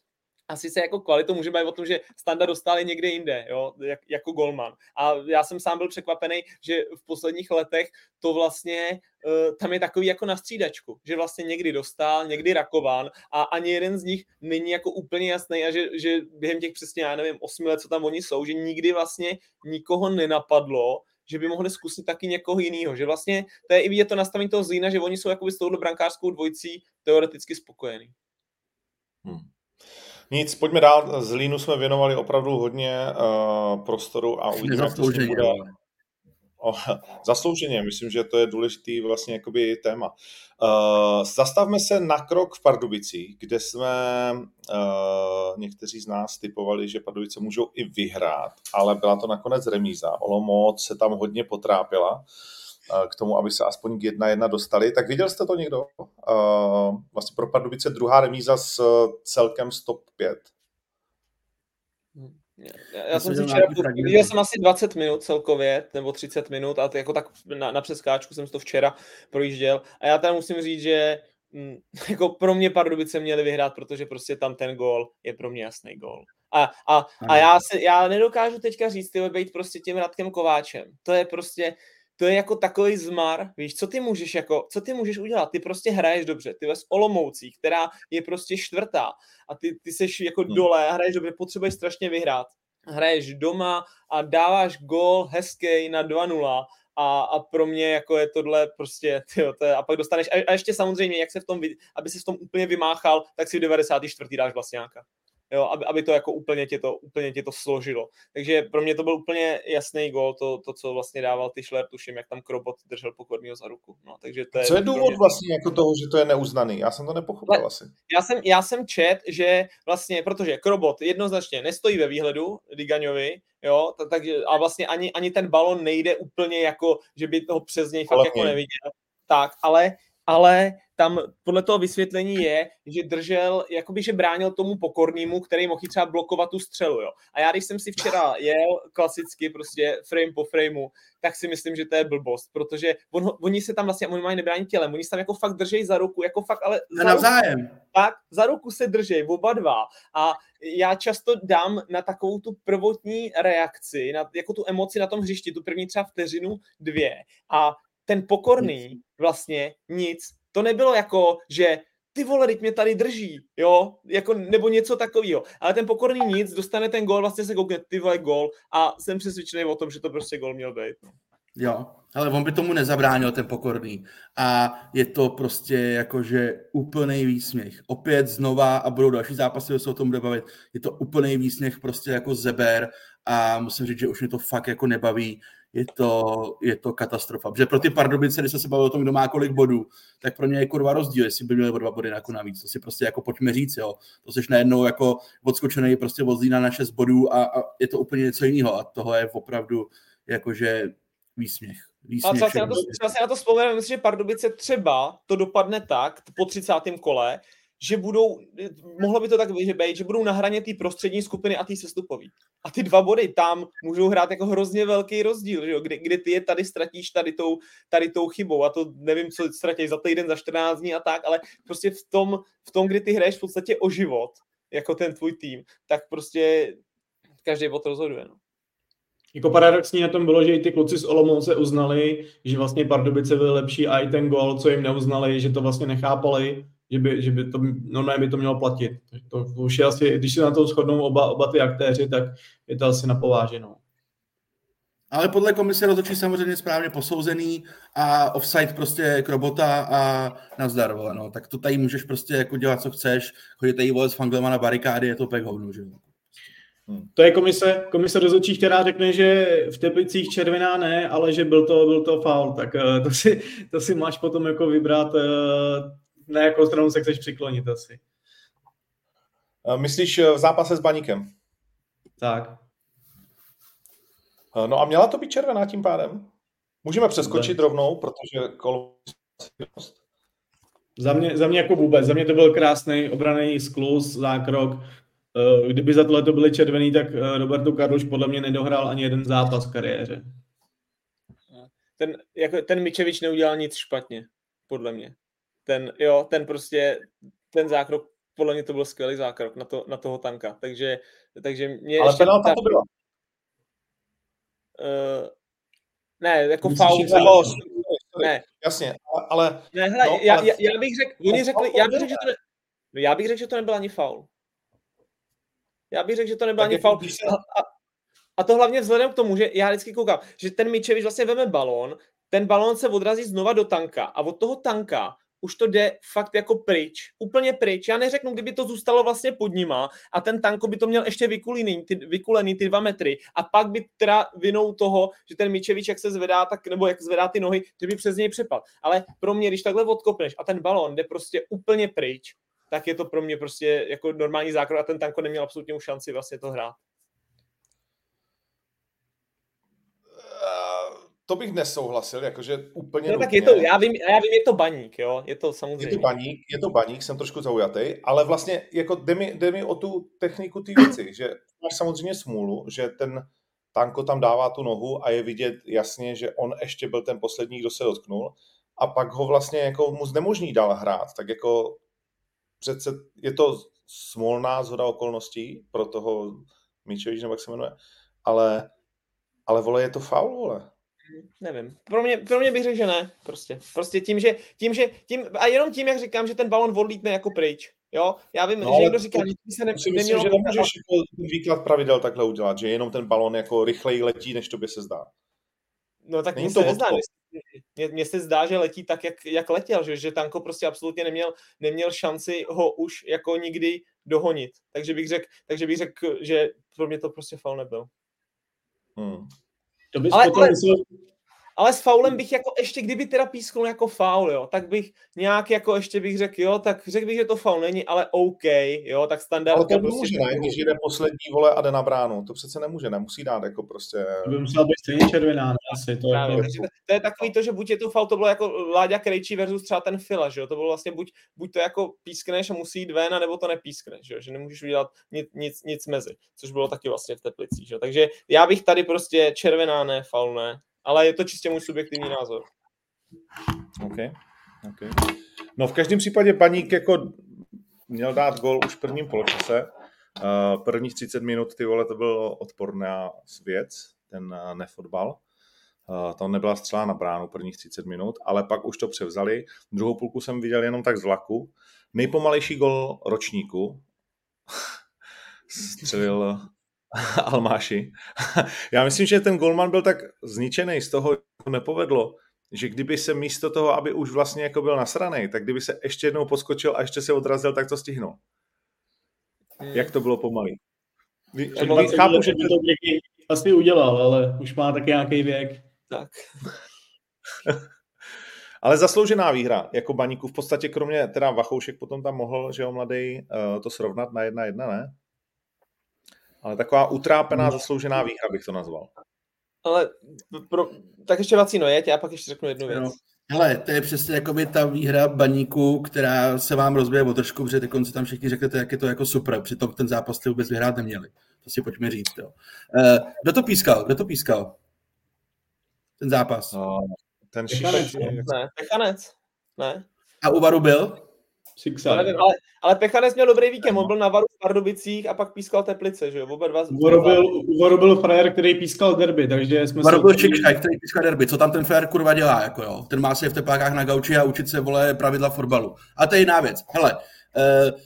Speaker 3: asi se jako kvalitou můžeme bavit o tom, že Standa dostali někde jinde, jo, jak, jako golman. A já jsem sám byl překvapený, že v posledních letech to vlastně uh, tam je takový jako na střídačku, že vlastně někdy dostal, někdy rakovan a ani jeden z nich není jako úplně jasný a že, že během těch přesně, já nevím, osmi let, co tam oni jsou, že nikdy vlastně nikoho nenapadlo, že by mohli zkusit taky někoho jiného. Že vlastně to je i vidět to nastavení toho Zlína, že oni jsou jakoby s touhle brankářskou dvojicí teoreticky spokojení.
Speaker 1: Hmm. Nic, pojďme dál. Z Línu jsme věnovali opravdu hodně uh, prostoru a uvidíme, jak to bude. O, zaslouženě, myslím, že to je důležitý vlastně jakoby téma. Uh, zastavme se na krok v Pardubicích, kde jsme uh, někteří z nás typovali, že Pardubice můžou i vyhrát, ale byla to nakonec remíza. Olomouc se tam hodně potrápila. Uh, k tomu, aby se aspoň k jedna jedna dostali. Tak viděl jste to někdo? Vlastně pro Pardubice druhá remíza s celkem stop 5.
Speaker 3: Já, já jsem si včera, viděl jsem asi 20 minut celkově, nebo 30 minut a jako tak na, na přeskáčku jsem to včera projížděl a já tam musím říct, že m, jako pro mě Pardubice měli vyhrát, protože prostě tam ten gól je pro mě jasný gól. A, a, a já, se, já nedokážu teďka říct, ty být prostě tím Radkem Kováčem. To je prostě, to je jako takový zmar, víš, co ty můžeš jako, co ty můžeš udělat, ty prostě hraješ dobře, ty ves Olomoucí, která je prostě čtvrtá a ty, ty seš jako hmm. dole a hraješ dobře, potřebuješ strašně vyhrát. Hraješ doma a dáváš gol hezký na 2-0 a, a pro mě jako je tohle prostě, tyjo, to je, a pak dostaneš, a, a ještě samozřejmě, jak se v tom, aby se v tom úplně vymáchal, tak si v 94. dáš vlastňáka. Jo, aby, aby to jako úplně tě to, úplně tě to složilo. Takže pro mě to byl úplně jasný gol, to, to co vlastně dával Tischler, tuším, jak tam Krobot držel pokorního za ruku. No, takže to je
Speaker 1: co je důvod mě... vlastně jako toho, že to je neuznaný? Já jsem to nepochopil Ale, asi.
Speaker 3: Já jsem, já jsem čet, že vlastně, protože Krobot jednoznačně nestojí ve výhledu Digaňovi, jo, takže a vlastně ani, ani ten balon nejde úplně jako, že by toho přes něj fakt jako neviděl. Tak, ale ale tam podle toho vysvětlení je, že držel, jakoby, že bránil tomu pokornému, který mohl třeba blokovat tu střelu, jo. A já, když jsem si včera jel klasicky prostě frame po frameu, tak si myslím, že to je blbost, protože on, oni se tam vlastně, oni mají nebránit tělem, oni se tam jako fakt držej za ruku, jako fakt, ale
Speaker 2: za navzájem. Ruku,
Speaker 3: tak, za ruku se držej, oba dva. A já často dám na takovou tu prvotní reakci, na, jako tu emoci na tom hřišti, tu první třeba vteřinu, dvě. A ten pokorný vlastně nic. To nebylo jako, že ty vole, teď mě tady drží, jo, jako, nebo něco takového. Ale ten pokorný nic, dostane ten gol, vlastně se koukne, ty vole, gol a jsem přesvědčený o tom, že to prostě gol měl být. No.
Speaker 2: Jo, ale on by tomu nezabránil, ten pokorný. A je to prostě jakože úplný výsměch. Opět znova a budou další zápasy, se o tom bude bavit. Je to úplný výsměch prostě jako zeber a musím říct, že už mě to fakt jako nebaví je to, je to katastrofa. Protože pro ty Pardubice, když se bavil o tom, kdo má kolik bodů, tak pro ně je kurva rozdíl, jestli by měli o dva body jako navíc. To si prostě jako pojďme říct, jo. To jsi najednou jako odskočený prostě od na 6 bodů a, a, je to úplně něco jiného. A toho je opravdu jakože výsměch. výsměch
Speaker 3: a třeba, na to, třeba si na to vzpomínám, myslím, že Pardubice třeba to dopadne tak po 30. kole, že budou, mohlo by to tak být, že budou na hraně té prostřední skupiny a té sestupový. A ty dva body tam můžou hrát jako hrozně velký rozdíl, že jo? Kdy, kdy ty je tady ztratíš tady tou, tady tou chybou a to nevím, co ztratíš za týden, za 14 dní a tak, ale prostě v tom, v tom, kdy ty hraješ v podstatě o život, jako ten tvůj tým, tak prostě každý bod rozhoduje. No.
Speaker 4: Jako paradoxní na tom bylo, že i ty kluci z Olomouce uznali, že vlastně Pardubice byly lepší a i ten gol, co jim neuznali, že to vlastně nechápali, že by, že by to normálně by to mělo platit. To už je asi, když se na to shodnou oba, oba ty aktéři, tak je to asi napováženou.
Speaker 2: Ale podle komise rozhodčí samozřejmě správně posouzený a offside prostě robota a nazdar, vole, no. Tak to tady můžeš prostě jako dělat, co chceš, chodit tady vole s fanglema na barikády, je to pek hovnu, že
Speaker 4: Hmm. To je komise, komise rozhodčí, která řekne, že v Teplicích červená ne, ale že byl to, byl to faul. Tak uh, to si, to si máš potom jako vybrat uh, na jakou stranu se chceš přiklonit asi.
Speaker 1: Myslíš eh, v zápase s Baníkem?
Speaker 4: Tak.
Speaker 1: Eh, no a měla to být červená tím pádem? Můžeme přeskočit ne. rovnou, protože kolo...
Speaker 4: Za mě, za mě jako vůbec. Za mě to byl krásný obraný sklus, zákrok. Eh, kdyby za tohle to byly červený, tak Roberto Karluš podle mě nedohrál ani jeden zápas v kariéře.
Speaker 3: Ten, jako, ten Mičevič neudělal nic špatně, podle mě ten, jo, ten prostě, ten zákrok, podle mě to byl skvělý zákrok na, to, na toho tanka, takže, takže mě
Speaker 1: Ale ještě penalta to byla.
Speaker 3: Uh, ne, jako faul.
Speaker 1: ne. Jasně, ale...
Speaker 3: Ne, hele, no, já, ale... Já, já, bych řekl, oni řekli, já bych řekl, že to ne, no, já bych řekl, že to nebyl ani faul. Já bych řekl, že to nebyl ani faul. A, a, a to hlavně vzhledem k tomu, že já vždycky koukám, že ten Mičevič vlastně veme balón, ten balón se odrazí znova do tanka a od toho tanka už to jde fakt jako pryč, úplně pryč. Já neřeknu, kdyby to zůstalo vlastně pod nima a ten tanko by to měl ještě vykulený, ty, vykulený ty dva metry a pak by teda vinou toho, že ten Mičevič, jak se zvedá, tak, nebo jak zvedá ty nohy, že by přes něj přepal. Ale pro mě, když takhle odkopneš a ten balon jde prostě úplně pryč, tak je to pro mě prostě jako normální zákrok a ten tanko neměl absolutně šanci vlastně to hrát.
Speaker 1: To bych nesouhlasil, jakože úplně
Speaker 3: No tak je to, já vím, já vím, je to baník, jo, je to samozřejmě.
Speaker 1: Je to baník, je to baník, jsem trošku zaujatý, ale vlastně jako jde mi, jde mi o tu techniku té věci, že máš samozřejmě smůlu, že ten Tanko tam dává tu nohu a je vidět jasně, že on ještě byl ten poslední, kdo se dotknul a pak ho vlastně jako mu znemožní dál hrát, tak jako přece je to smolná zhoda okolností pro toho Míčevič, nebo jak se jmenuje, ale, ale vole, je to faul, vole
Speaker 3: nevím. Pro mě, pro mě bych řekl, že ne. Prostě. Prostě tím, že, tím, že tím, a jenom tím, jak říkám, že ten balon odlítne jako pryč. Jo, já vím, no, že někdo říká, že
Speaker 1: se ne, myslím, nemělo... že nemůžeš jako výklad pravidel takhle udělat, že jenom ten balon jako rychleji letí, než tobě se zdá.
Speaker 3: No tak mně se nezdá, mně, se zdá, že letí tak, jak, jak letěl, že, že Tanko prostě absolutně neměl, neměl šanci ho už jako nikdy dohonit. Takže bych řekl, takže bych řekl, že pro mě to prostě faul nebyl.
Speaker 4: Hmm. To bys ale, potom
Speaker 3: ale, s faulem bych jako ještě, kdyby teda písknul jako faul, jo, tak bych nějak jako ještě bych řekl, jo, tak řekl bych, že to faul není, ale OK, jo, tak standard.
Speaker 1: Ale to prostě nemůže, ne, když jde poslední vole a jde na bránu, to přece nemůže, nemusí dát jako prostě.
Speaker 4: To by musela být stejně červená, ne? asi. To,
Speaker 3: Právě, je to... to, je takový to, že buď je to faul, to bylo jako Láďa Krejčí versus třeba ten Fila, že jo, to bylo vlastně buď, buď to jako pískneš a musí jít ven, nebo to nepískneš, že, jo? že nemůžeš udělat nic, nic, nic mezi, což bylo taky vlastně v Teplicích, že jo? takže já bych tady prostě červená, ne, faul, ne, ale je to čistě můj subjektivní názor.
Speaker 1: OK. okay. No v každém případě Baník jako měl dát gol už v prvním poločase. Uh, prvních 30 minut, ty vole, to byl odporná věc, ten uh, nefotbal. Uh, tam nebyla střela na bránu prvních 30 minut, ale pak už to převzali. Druhou půlku jsem viděl jenom tak z vlaku. Nejpomalejší gol ročníku střelil Almáši. Já myslím, že ten golman byl tak zničený z toho, že to nepovedlo, že kdyby se místo toho, aby už vlastně jako byl nasraný, tak kdyby se ještě jednou poskočil a ještě se odrazil, tak to stihnul. Hmm. Jak to bylo pomalý.
Speaker 4: Vy, vy, chápu, že to někdy asi udělal, ale už má taky nějaký věk.
Speaker 3: Tak.
Speaker 1: ale zasloužená výhra, jako baníku v podstatě kromě teda Vachoušek potom tam mohl, že jo, mladý, uh, to srovnat na jedna jedna, ne? Ale taková utrápená, zasloužená výhra bych to nazval.
Speaker 3: Ale pro, tak ještě Vacino jeď, já pak ještě řeknu jednu věc. No.
Speaker 2: Hele, to je přesně jako by ta výhra baníku, která se vám rozbije o trošku, protože konce tam všichni řeknete, jak je to jako super, přitom ten zápas ty vůbec vyhrát neměli. To si pojďme říct. Jo. Uh, kdo to pískal? Kdo to pískal? Ten zápas. No,
Speaker 1: ten
Speaker 3: Pechanec. Ne, Pechanec. Ne.
Speaker 2: A u Varu byl?
Speaker 3: Sixer. Ale, ale, ale Pechanec měl dobrý víkend, on byl na Varu v Pardubicích a pak pískal Teplice, že jo? Oba dva...
Speaker 4: Varu byl, frajer, který pískal derby, takže jsme
Speaker 2: Varu byl Čičaj, který pískal derby, co tam ten frajer kurva dělá, jako jo? Ten má se v teplákách na gauči a učit se, vole, pravidla fotbalu. A to je jiná věc. Hele, uh,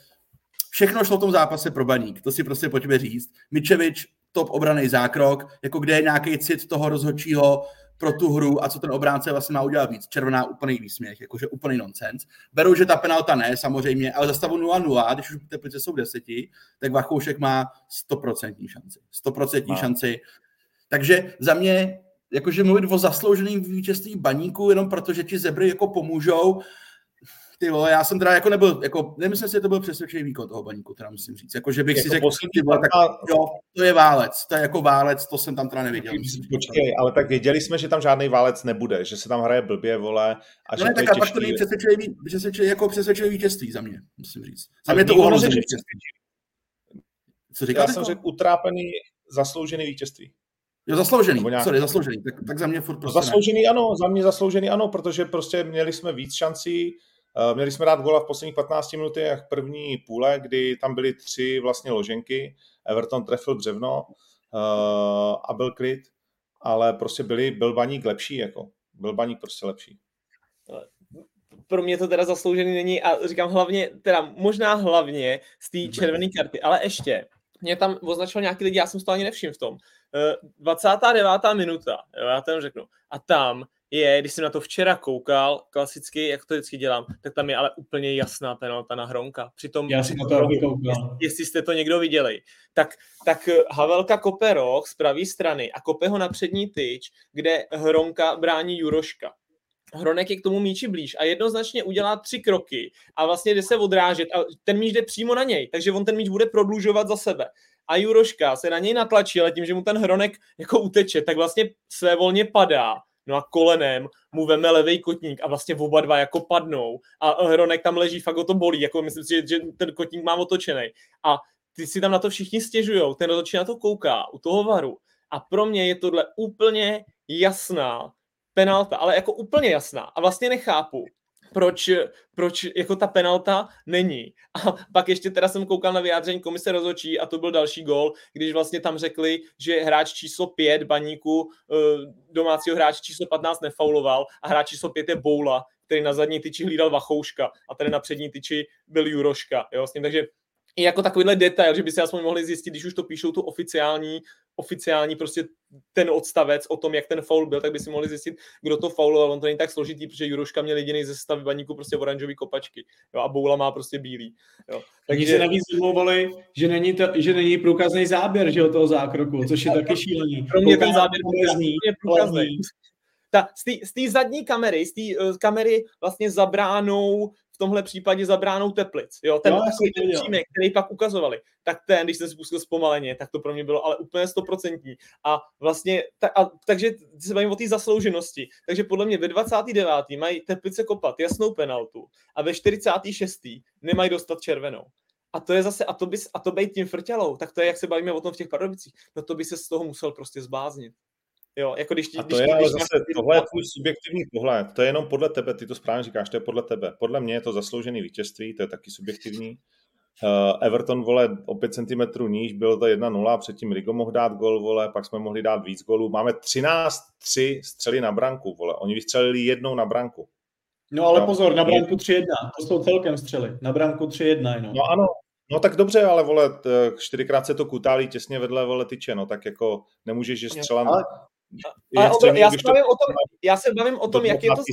Speaker 2: všechno šlo v tom zápase pro baník, to si prostě pojďme říct. Mičevič, top obraný zákrok, jako kde je nějaký cit toho rozhodčího, pro tu hru a co ten obránce vlastně má udělat víc. Červená úplný výsměch, jakože úplný nonsens. Beru, že ta penalta ne, samozřejmě, ale za stavu 0-0, když už Teplice jsou deseti, tak Vachoušek má 100% šanci. 100% no. šanci. Takže za mě, jakože mluvit o zaslouženém vítězství baníku, jenom protože ti zebry jako pomůžou, ty vole, já jsem teda jako nebyl, jako nemyslím si, že to byl přesvědčivý výkon toho baníku, teda musím říct. Jako, že bych jako si řekl, ty vole, tak jo, to je válec, to je jako válec, to jsem tam teda neviděl.
Speaker 1: Počkej, ale tak věděli jsme, že tam žádný válec nebude, že se tam hraje blbě, vole.
Speaker 2: A no že ne, tak a pak to není přesvědčivý, přesvědčivý, jako přesvědčivý vítězství za mě, musím říct. Za mě to uhrozený vítězství.
Speaker 1: Co říkáte? Já jsem řekl utrápený, zasloužený vítězství.
Speaker 2: Jo, zasloužený, nějak... sorry, zasloužený, tak, tak za mě furt
Speaker 1: prostě Zasloužený ne. ano, za mě zasloužený ano, protože prostě měli jsme víc šancí, měli jsme dát gola v posledních 15 minutách první půle, kdy tam byly tři vlastně loženky. Everton trefil břevno uh, a byl klid, ale prostě byli, byl baník lepší, jako. Byl baník prostě lepší.
Speaker 3: Pro mě to teda zasloužený není a říkám hlavně, teda možná hlavně z té červené karty, ale ještě, mě tam označil nějaký lidi, já jsem to ani nevšiml v tom. 29. Eh, minuta, jo, já tam řeknu. A tam je, když jsem na to včera koukal, klasicky, jak to vždycky dělám, tak tam je ale úplně jasná penalta na Hronka. Přitom,
Speaker 4: Já jsem na to koukal.
Speaker 3: Jestli jste to někdo viděli, tak, tak Havelka kope roh z pravé strany a kope ho na přední tyč, kde Hronka brání Juroška. Hronek je k tomu míči blíž a jednoznačně udělá tři kroky a vlastně jde se odrážet a ten míč jde přímo na něj, takže on ten míč bude prodlužovat za sebe. A Juroška se na něj natlačí, ale tím, že mu ten Hronek jako uteče, tak vlastně své volně padá no a kolenem mu veme levý kotník a vlastně oba dva jako padnou. A Hronek tam leží, fakt o to bolí, jako myslím si, že, že ten kotník má otočený. A ty si tam na to všichni stěžujou, ten rozhodčí na to kouká u toho varu. A pro mě je tohle úplně jasná penalta, ale jako úplně jasná. A vlastně nechápu, proč, proč jako ta penalta není. A pak ještě teda jsem koukal na vyjádření komise rozhodčí a to byl další gol, když vlastně tam řekli, že hráč číslo 5 baníku eh, domácího hráče číslo 15 nefauloval a hráč číslo 5 je Boula, který na zadní tyči hlídal Vachouška a tady na přední tyči byl Juroška. Jo, vlastně, takže i jako takovýhle detail, že by si aspoň mohli zjistit, když už to píšou tu oficiální oficiální prostě ten odstavec o tom, jak ten foul byl, tak by si mohli zjistit, kdo to fauloval. On to není tak složitý, protože Juroška měl jediný ze stavy baníku prostě oranžový kopačky. Jo, a Boula má prostě bílý. Jo.
Speaker 4: Takže se navíc vymlouvali, že není, to, že není průkazný záběr že, toho zákroku, což je taky šílený.
Speaker 3: Pro mě ten záběr je průkazný. Ta, z té zadní kamery, z té uh, kamery vlastně zabránou v tomhle případě zabránou teplic. Jo, ten, no, ten přímek, který pak ukazovali, tak ten, když jsem spustil zpomaleně, tak to pro mě bylo ale úplně stoprocentní. A vlastně, ta, a, takže se bavím o té zaslouženosti. Takže podle mě ve 29. mají teplice kopat jasnou penaltu a ve 46. nemají dostat červenou. A to je zase, a to, bys, a to být tím frtělou, tak to je, jak se bavíme o tom v těch parodicích, no to by se z toho musel prostě zbláznit. Jo, jako když,
Speaker 1: a to když, je ale zase, tohle je tvůj subjektivní pohled, to je jenom podle tebe, ty to správně říkáš, to je podle tebe. Podle mě je to zasloužený vítězství, to je taky subjektivní. Uh, Everton, vole, o 5 cm níž, bylo to 1-0, předtím Rigo mohl dát gol, vole, pak jsme mohli dát víc golů. Máme 13-3 střely na branku, vole, oni vystřelili jednou na branku.
Speaker 4: No ale no, pozor, na branku 3-1, to jsou celkem střely, na branku 3-1 jenom.
Speaker 1: No ano, No tak dobře, ale vole, čtyřikrát se to kutálí těsně vedle vole tyče, no tak jako nemůžeš, že střela... Ale
Speaker 3: ale o, já, se bavím o tom, já se bavím o tom, jak je to...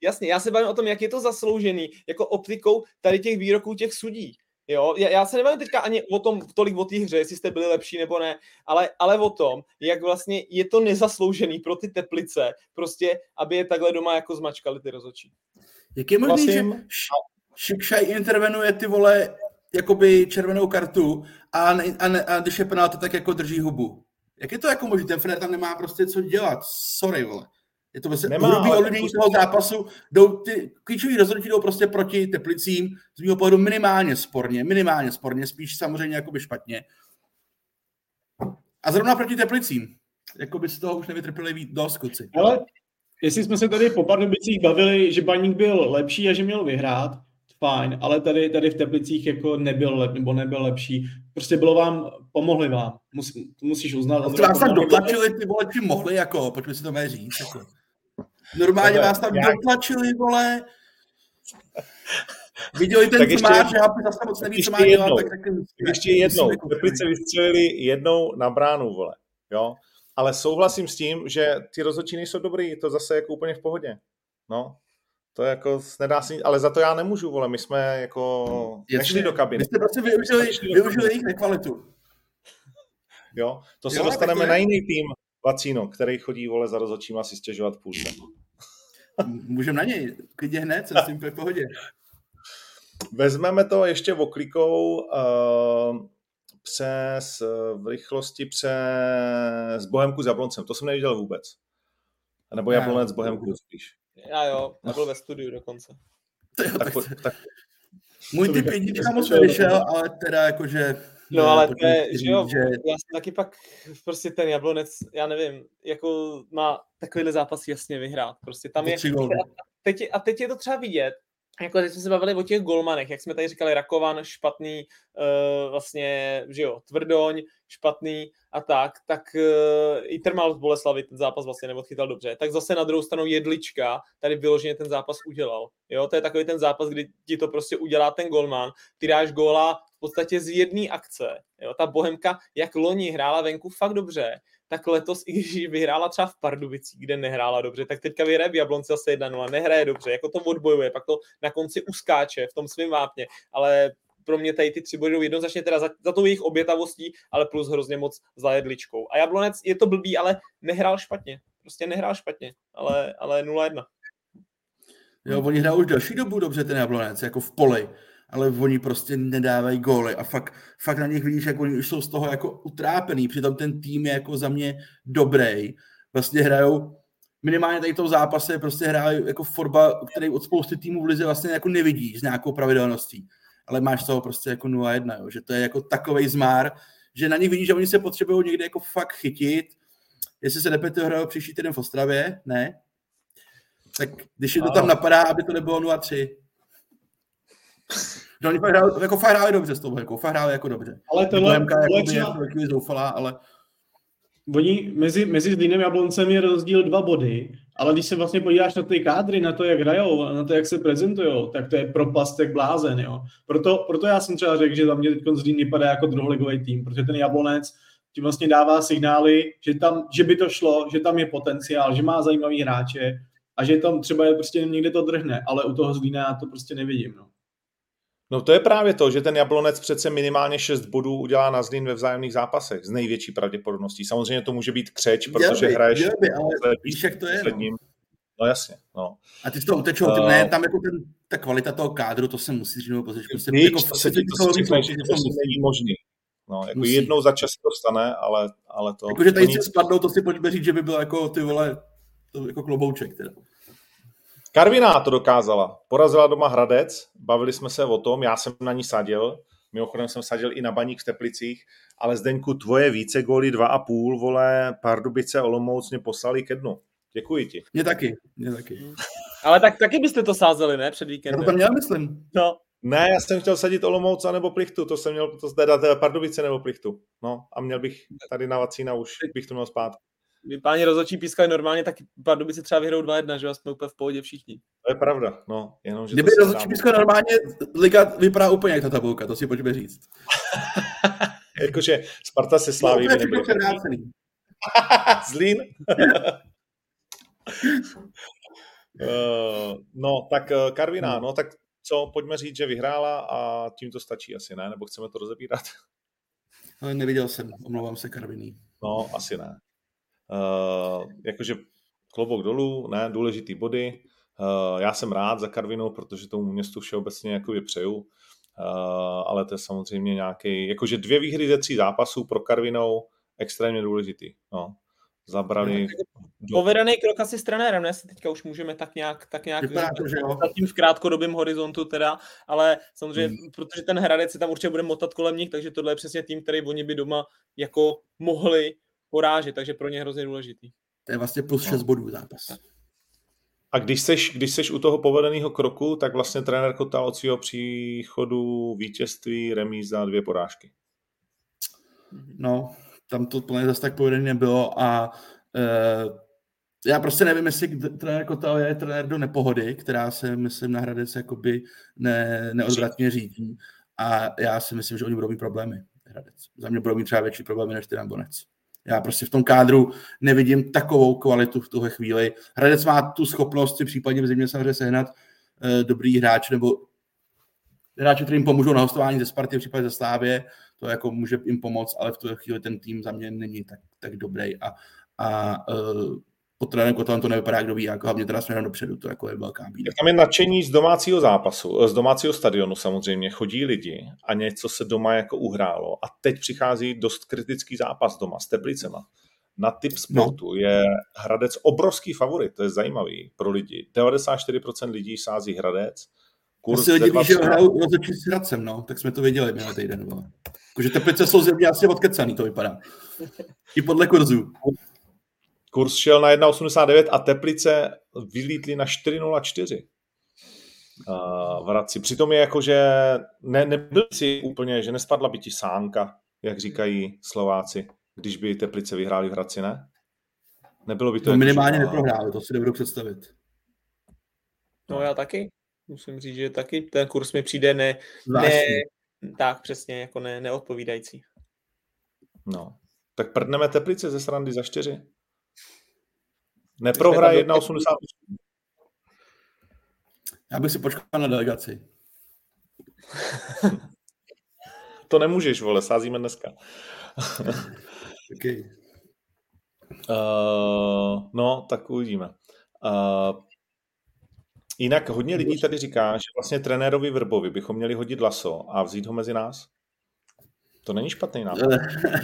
Speaker 3: Jasně, já se bavím o tom, jak je to zasloužený, jako optikou tady těch výroků těch sudí. Jo, já, já se nebavím teďka ani o tom, tolik o té hře, jestli jste byli lepší nebo ne, ale, ale o tom, jak vlastně je to nezasloužený pro ty teplice, prostě, aby je takhle doma jako zmačkali ty rozočí.
Speaker 2: Jak je možný, že Šikšaj intervenuje ty vole jakoby červenou kartu a, ne, a, ne, a když je penalta, tak jako drží hubu. Jak je to jako možné? Ten Fred tam nemá prostě co dělat. Sorry, vole. Je to prostě hrubý ovlivnění toho zápasu. Jdou ty klíčové rozhodnutí jdou prostě proti Teplicím, z mého pohledu minimálně sporně, minimálně sporně, spíš samozřejmě jakoby špatně. A zrovna proti Teplicím. Jako by z toho už nevytrpěli víc dost kluci.
Speaker 4: Ale jestli jsme se tady po Pardubicích bavili, že Baník byl lepší a že měl vyhrát, fajn, ale tady, tady v Teplicích jako nebyl lep, nebo nebyl lepší. Prostě bylo vám, pomohli vám, Mus, musíš uznat.
Speaker 2: No, vás tam dotlačili, ty vole, čím mohli, jako, pojďme si to mé říct. Jako. Normálně vás tam já... dotlačili, vole, Viděli ten tak ještě, tmář, že Happy zase moc neví, co má
Speaker 1: jednou, dělat, tak, tak Ještě jednou, Teplice vystřelili jednou na bránu, vole, jo. Ale souhlasím s tím, že ty rozhodčí nejsou dobrý, to zase jako úplně v pohodě. No, to je jako, nedá si, ale za to já nemůžu, vole, my jsme jako Jasně, nešli do kabiny.
Speaker 2: Vy jste prostě využili, využili jejich nekvalitu.
Speaker 1: Jo, to se jo, dostaneme na jiný tým, Vacíno, který chodí, vole, za rozhodčím asi stěžovat půlce.
Speaker 2: Můžeme na něj, klidně hned, jsem s tím v pohodě.
Speaker 1: Vezmeme to ještě oklikou uh, přes v rychlosti přes Bohemku s Jabloncem. To jsem neviděl vůbec. Nebo Jablonec s Bohemku spíš.
Speaker 3: Já jo, a byl ve studiu dokonce.
Speaker 2: Jo, tak, tak, tak, můj typ jednička moc nevyšel, ale teda jakože...
Speaker 3: No ale to je, že jo, že... já jsem taky pak prostě ten Jablonec, já nevím, jako má takovýhle zápas jasně vyhrát. Prostě tam je... A teď, a teď je to třeba vidět, jako teď jsme se bavili o těch golmanech, jak jsme tady říkali, Rakovan, špatný, uh, vlastně, že jo, Tvrdoň, špatný a tak, tak uh, i Termal z Boleslavy ten zápas vlastně neodchytal dobře. Tak zase na druhou stranu Jedlička tady vyloženě ten zápas udělal. Jo, to je takový ten zápas, kdy ti to prostě udělá ten golman, ty dáš góla v podstatě z jedné akce. Jo, ta Bohemka, jak loni hrála venku fakt dobře, tak letos, i když vyhrála třeba v Pardubicích, kde nehrála dobře, tak teďka vyhraje v Jablonci zase 1-0, nehraje dobře, jako to odbojuje, pak to na konci uskáče v tom svém vápně, ale pro mě tady ty tři body jdou jednoznačně teda za, za tou jejich obětavostí, ale plus hrozně moc za jedličkou. A Jablonec je to blbý, ale nehrál špatně. Prostě nehrál špatně, ale, ale 0-1.
Speaker 2: Jo, oni hrajou už další dobu dobře ten Jablonec, jako v poli ale oni prostě nedávají góly a fakt, fakt na nich vidíš, jak oni už jsou z toho jako utrápený, přitom ten tým je jako za mě dobrý. Vlastně hrajou minimálně tady toho zápase prostě hrají jako fotbal, který od spousty týmů v lize vlastně jako nevidíš s nějakou pravidelností. Ale máš toho prostě jako 0-1, jo, že to je jako takový zmár, že na nich vidíš, že oni se potřebují někde jako fakt chytit. Jestli se nepete hrajou příští týden v Ostravě, ne? Tak když je to tam napadá, aby to nebylo 0-3. No, oni hráli, jako fakt hráli dobře s tou Bohemkou, fakt hráli jako dobře.
Speaker 4: Ale tohle, Bohemka
Speaker 2: jako třeba... je zoufalá, ale...
Speaker 4: Oni, mezi, mezi Zlínem a Jabloncem je rozdíl dva body, ale když se vlastně podíváš na ty kádry, na to, jak hrajou, na to, jak se prezentují, tak to je propastek blázen, jo. Proto, proto já jsem třeba řekl, že za mě teď Zlín vypadá jako druholigový tým, protože ten Jablonec, ti vlastně dává signály, že, tam, že by to šlo, že tam je potenciál, že má zajímavý hráče a že tam třeba je prostě někde to drhne, ale u toho Zlína já to prostě nevidím. No.
Speaker 1: No to je právě to, že ten Jablonec přece minimálně 6 bodů udělá na Zlín ve vzájemných zápasech z největší pravděpodobností. Samozřejmě to může být křeč, protože by, hraješ...
Speaker 2: By, ale víš, jak to je. No.
Speaker 1: no jasně, no.
Speaker 2: A ty z toho utečou, ty, uh, ne, tam jako ten, ta kvalita toho kádru, to se musí říct,
Speaker 1: prostě, prostě jako, to se ti to, to, není možný. No, jako musí. jednou za čas to stane, ale, ale to...
Speaker 2: Jakože tady si spadnou, to si pojďme říct, že by byl jako ty vole, to jako klobouček teda.
Speaker 1: Karviná to dokázala. Porazila doma Hradec, bavili jsme se o tom, já jsem na ní sadil, mimochodem jsem sadil i na baník v Teplicích, ale Zdeňku, tvoje více góly dva a půl, vole, Pardubice, Olomouc mě poslali ke dnu. Děkuji ti.
Speaker 2: Mě taky, mě taky.
Speaker 3: Ale tak taky byste to sázeli, ne, před víkendem?
Speaker 2: Já to měl, myslím.
Speaker 3: No.
Speaker 1: Ne, já jsem chtěl sadit Olomouc nebo Plichtu, to jsem měl to teda Pardubice nebo Plichtu. No a měl bych tady na Vacína už, bych to měl spát.
Speaker 3: Kdyby páni rozhodčí pískali normálně, tak Pardubice třeba vyhrou 2-1, že jsme úplně v pohodě všichni.
Speaker 1: To je pravda, no. Jenom, že
Speaker 2: Kdyby rozhodčí pískali normálně, liga vypadá úplně jak ta tabulka, to si pojďme říct.
Speaker 1: Jakože Sparta se sláví. No, nebyl Zlín? uh, no, tak uh, Karviná, no. no, tak co, pojďme říct, že vyhrála a tím to stačí asi, ne? Nebo chceme to rozebírat?
Speaker 2: Ale neviděl jsem, omlouvám se Karviný.
Speaker 1: No, asi ne. Uh, jakože klobouk dolů, ne, důležitý body. Uh, já jsem rád za Karvinou, protože tomu městu všeobecně jako přeju, uh, ale to je samozřejmě nějaký, jakože dvě výhry ze tří zápasů pro Karvinou extrémně důležitý. No. Zabrali...
Speaker 3: Do... Povedený krok asi s trenérem, ne? Si teďka už můžeme tak nějak, tak nějak
Speaker 2: to, že jo.
Speaker 3: zatím v krátkodobém horizontu teda, ale samozřejmě, hmm. protože ten Hradec se tam určitě bude motat kolem nich, takže tohle je přesně tým, který oni by doma jako mohli porážet, takže pro ně hrozně důležitý.
Speaker 2: To je vlastně plus 6 no. bodů zápas.
Speaker 1: A když seš, když seš u toho povedeného kroku, tak vlastně trenér Kotal od svého příchodu vítězství, remíza, dvě porážky.
Speaker 2: No, tam to plně zase tak povedené nebylo a e, já prostě nevím, jestli trenér Kotal je trenér do nepohody, která se, myslím, na Hradec jakoby ne, neodvratně řídí a já si myslím, že oni budou mít problémy. Hradec. Za mě budou mít třeba větší problémy než ty Bonec. Já prostě v tom kádru nevidím takovou kvalitu v tuhle chvíli. Hradec má tu schopnost si případně v zimě samozřejmě sehnat uh, dobrý hráč nebo hráči, kterým pomůžou na hostování ze Sparty, případě ze Slávě, to jako může jim pomoct, ale v tuhle chvíli ten tým za mě není tak, tak dobrý a, a uh, pod trenérem Kotelem to nevypadá, kdo ví, jako hlavně teda směrem dopředu, to jako je velká bída.
Speaker 1: Tam je nadšení z domácího zápasu, z domácího stadionu samozřejmě, chodí lidi a něco se doma jako uhrálo a teď přichází dost kritický zápas doma s Teplicema. Na typ no. sportu no. je Hradec obrovský favorit, to je zajímavý pro lidi. 94% lidí sází Hradec,
Speaker 2: Kurz se lidi ví, že hrajou rozhodčí s Hradcem, no, tak jsme to viděli minulý týden. Jakože Teplice jsou země asi odkecaný, to vypadá. I podle kurzu.
Speaker 1: Kurs šel na 1,89 a Teplice vylítly na 4,04 v Hradci. Přitom je jako, že ne, nebyl si úplně, že nespadla by ti sánka, jak říkají Slováci, když by Teplice vyhráli v Hradci, ne? Nebylo by to...
Speaker 2: No jako, minimálně že... neprohráli, to si nebudu představit.
Speaker 3: No já taky. Musím říct, že taky ten kurz mi přijde ne, ne tak přesně, jako ne, neodpovídající.
Speaker 1: No, tak prdneme Teplice ze srandy za čtyři. Neprohraje 1,80.
Speaker 2: Já bych si počkal na delegaci.
Speaker 1: to nemůžeš, vole, sázíme dneska.
Speaker 2: okay.
Speaker 1: uh, no, tak uvidíme. Uh, jinak hodně lidí tady říká, že vlastně trenérovi Vrbovi bychom měli hodit laso a vzít ho mezi nás. To není špatný nápad.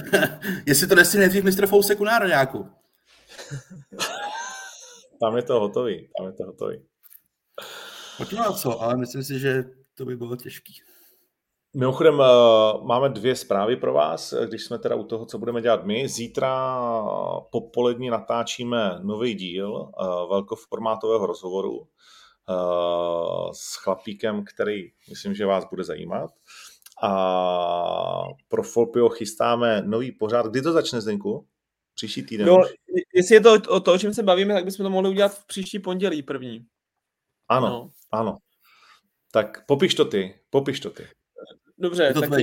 Speaker 2: Jestli to nesmí nejdřív mistr Fousek u národňáku
Speaker 1: tam je to hotový, tam je to hotový.
Speaker 2: Možná co, ale myslím si, že to by bylo těžký.
Speaker 1: Mimochodem, eh, máme dvě zprávy pro vás, když jsme teda u toho, co budeme dělat my. Zítra popolední natáčíme nový díl eh, velkoformátového rozhovoru eh, s chlapíkem, který myslím, že vás bude zajímat. A pro Folpio chystáme nový pořád. Kdy to začne, Zdenku? Příští týden?
Speaker 3: No, jestli je to o to, o čem se bavíme, tak bychom to mohli udělat v příští pondělí první.
Speaker 1: Ano, no. ano. Tak popiš to ty, popiš to ty.
Speaker 3: Dobře, tak se,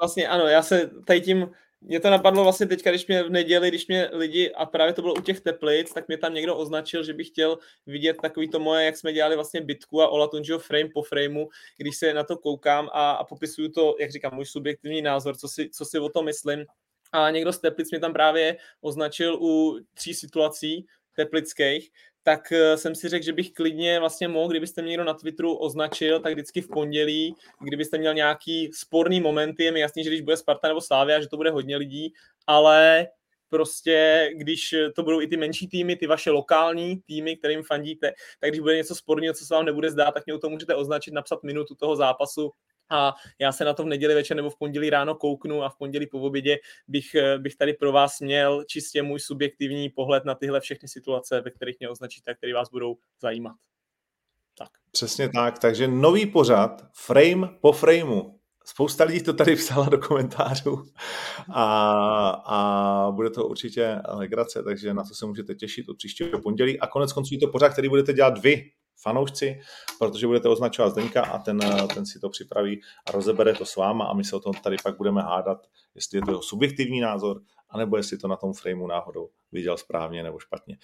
Speaker 3: vlastně ano, já se tady tím mě to napadlo vlastně teďka, když mě v neděli, když mě lidi, a právě to bylo u těch teplic, tak mě tam někdo označil, že bych chtěl vidět takový to moje, jak jsme dělali vlastně bitku a Olatunjiho frame po frameu, když se na to koukám a, a popisuju to, jak říkám, můj subjektivní názor, co si, co si o tom myslím. A někdo z Teplic mě tam právě označil u tří situací teplických, tak eh, jsem si řekl, že bych klidně vlastně mohl, kdybyste mě někdo na Twitteru označil, tak vždycky v pondělí, kdybyste měl nějaký sporný momenty, je mi jasný, že když bude Sparta nebo Slávia, že to bude hodně lidí, ale prostě, když to budou i ty menší týmy, ty vaše lokální týmy, kterým fandíte, tak když bude něco sporného, co se vám nebude zdát, tak mě to můžete označit, napsat minutu toho zápasu a já se na to v neděli večer nebo v pondělí ráno kouknu a v pondělí po obědě bych, eh, bych tady pro vás měl čistě můj subjektivní pohled na tyhle všechny situace, ve kterých mě označíte které vás budou zajímat.
Speaker 1: Tak. Přesně tak, takže nový pořad, frame po frameu. Spousta lidí to tady psala do komentářů a, a bude to určitě legrace, takže na to se můžete těšit od příštího pondělí. A konec konců je to pořád, který budete dělat vy, fanoušci, protože budete označovat Zdeňka a ten, ten si to připraví a rozebere to s váma a my se o tom tady pak budeme hádat, jestli je to jeho subjektivní názor, anebo jestli to na tom frameu náhodou viděl správně nebo špatně.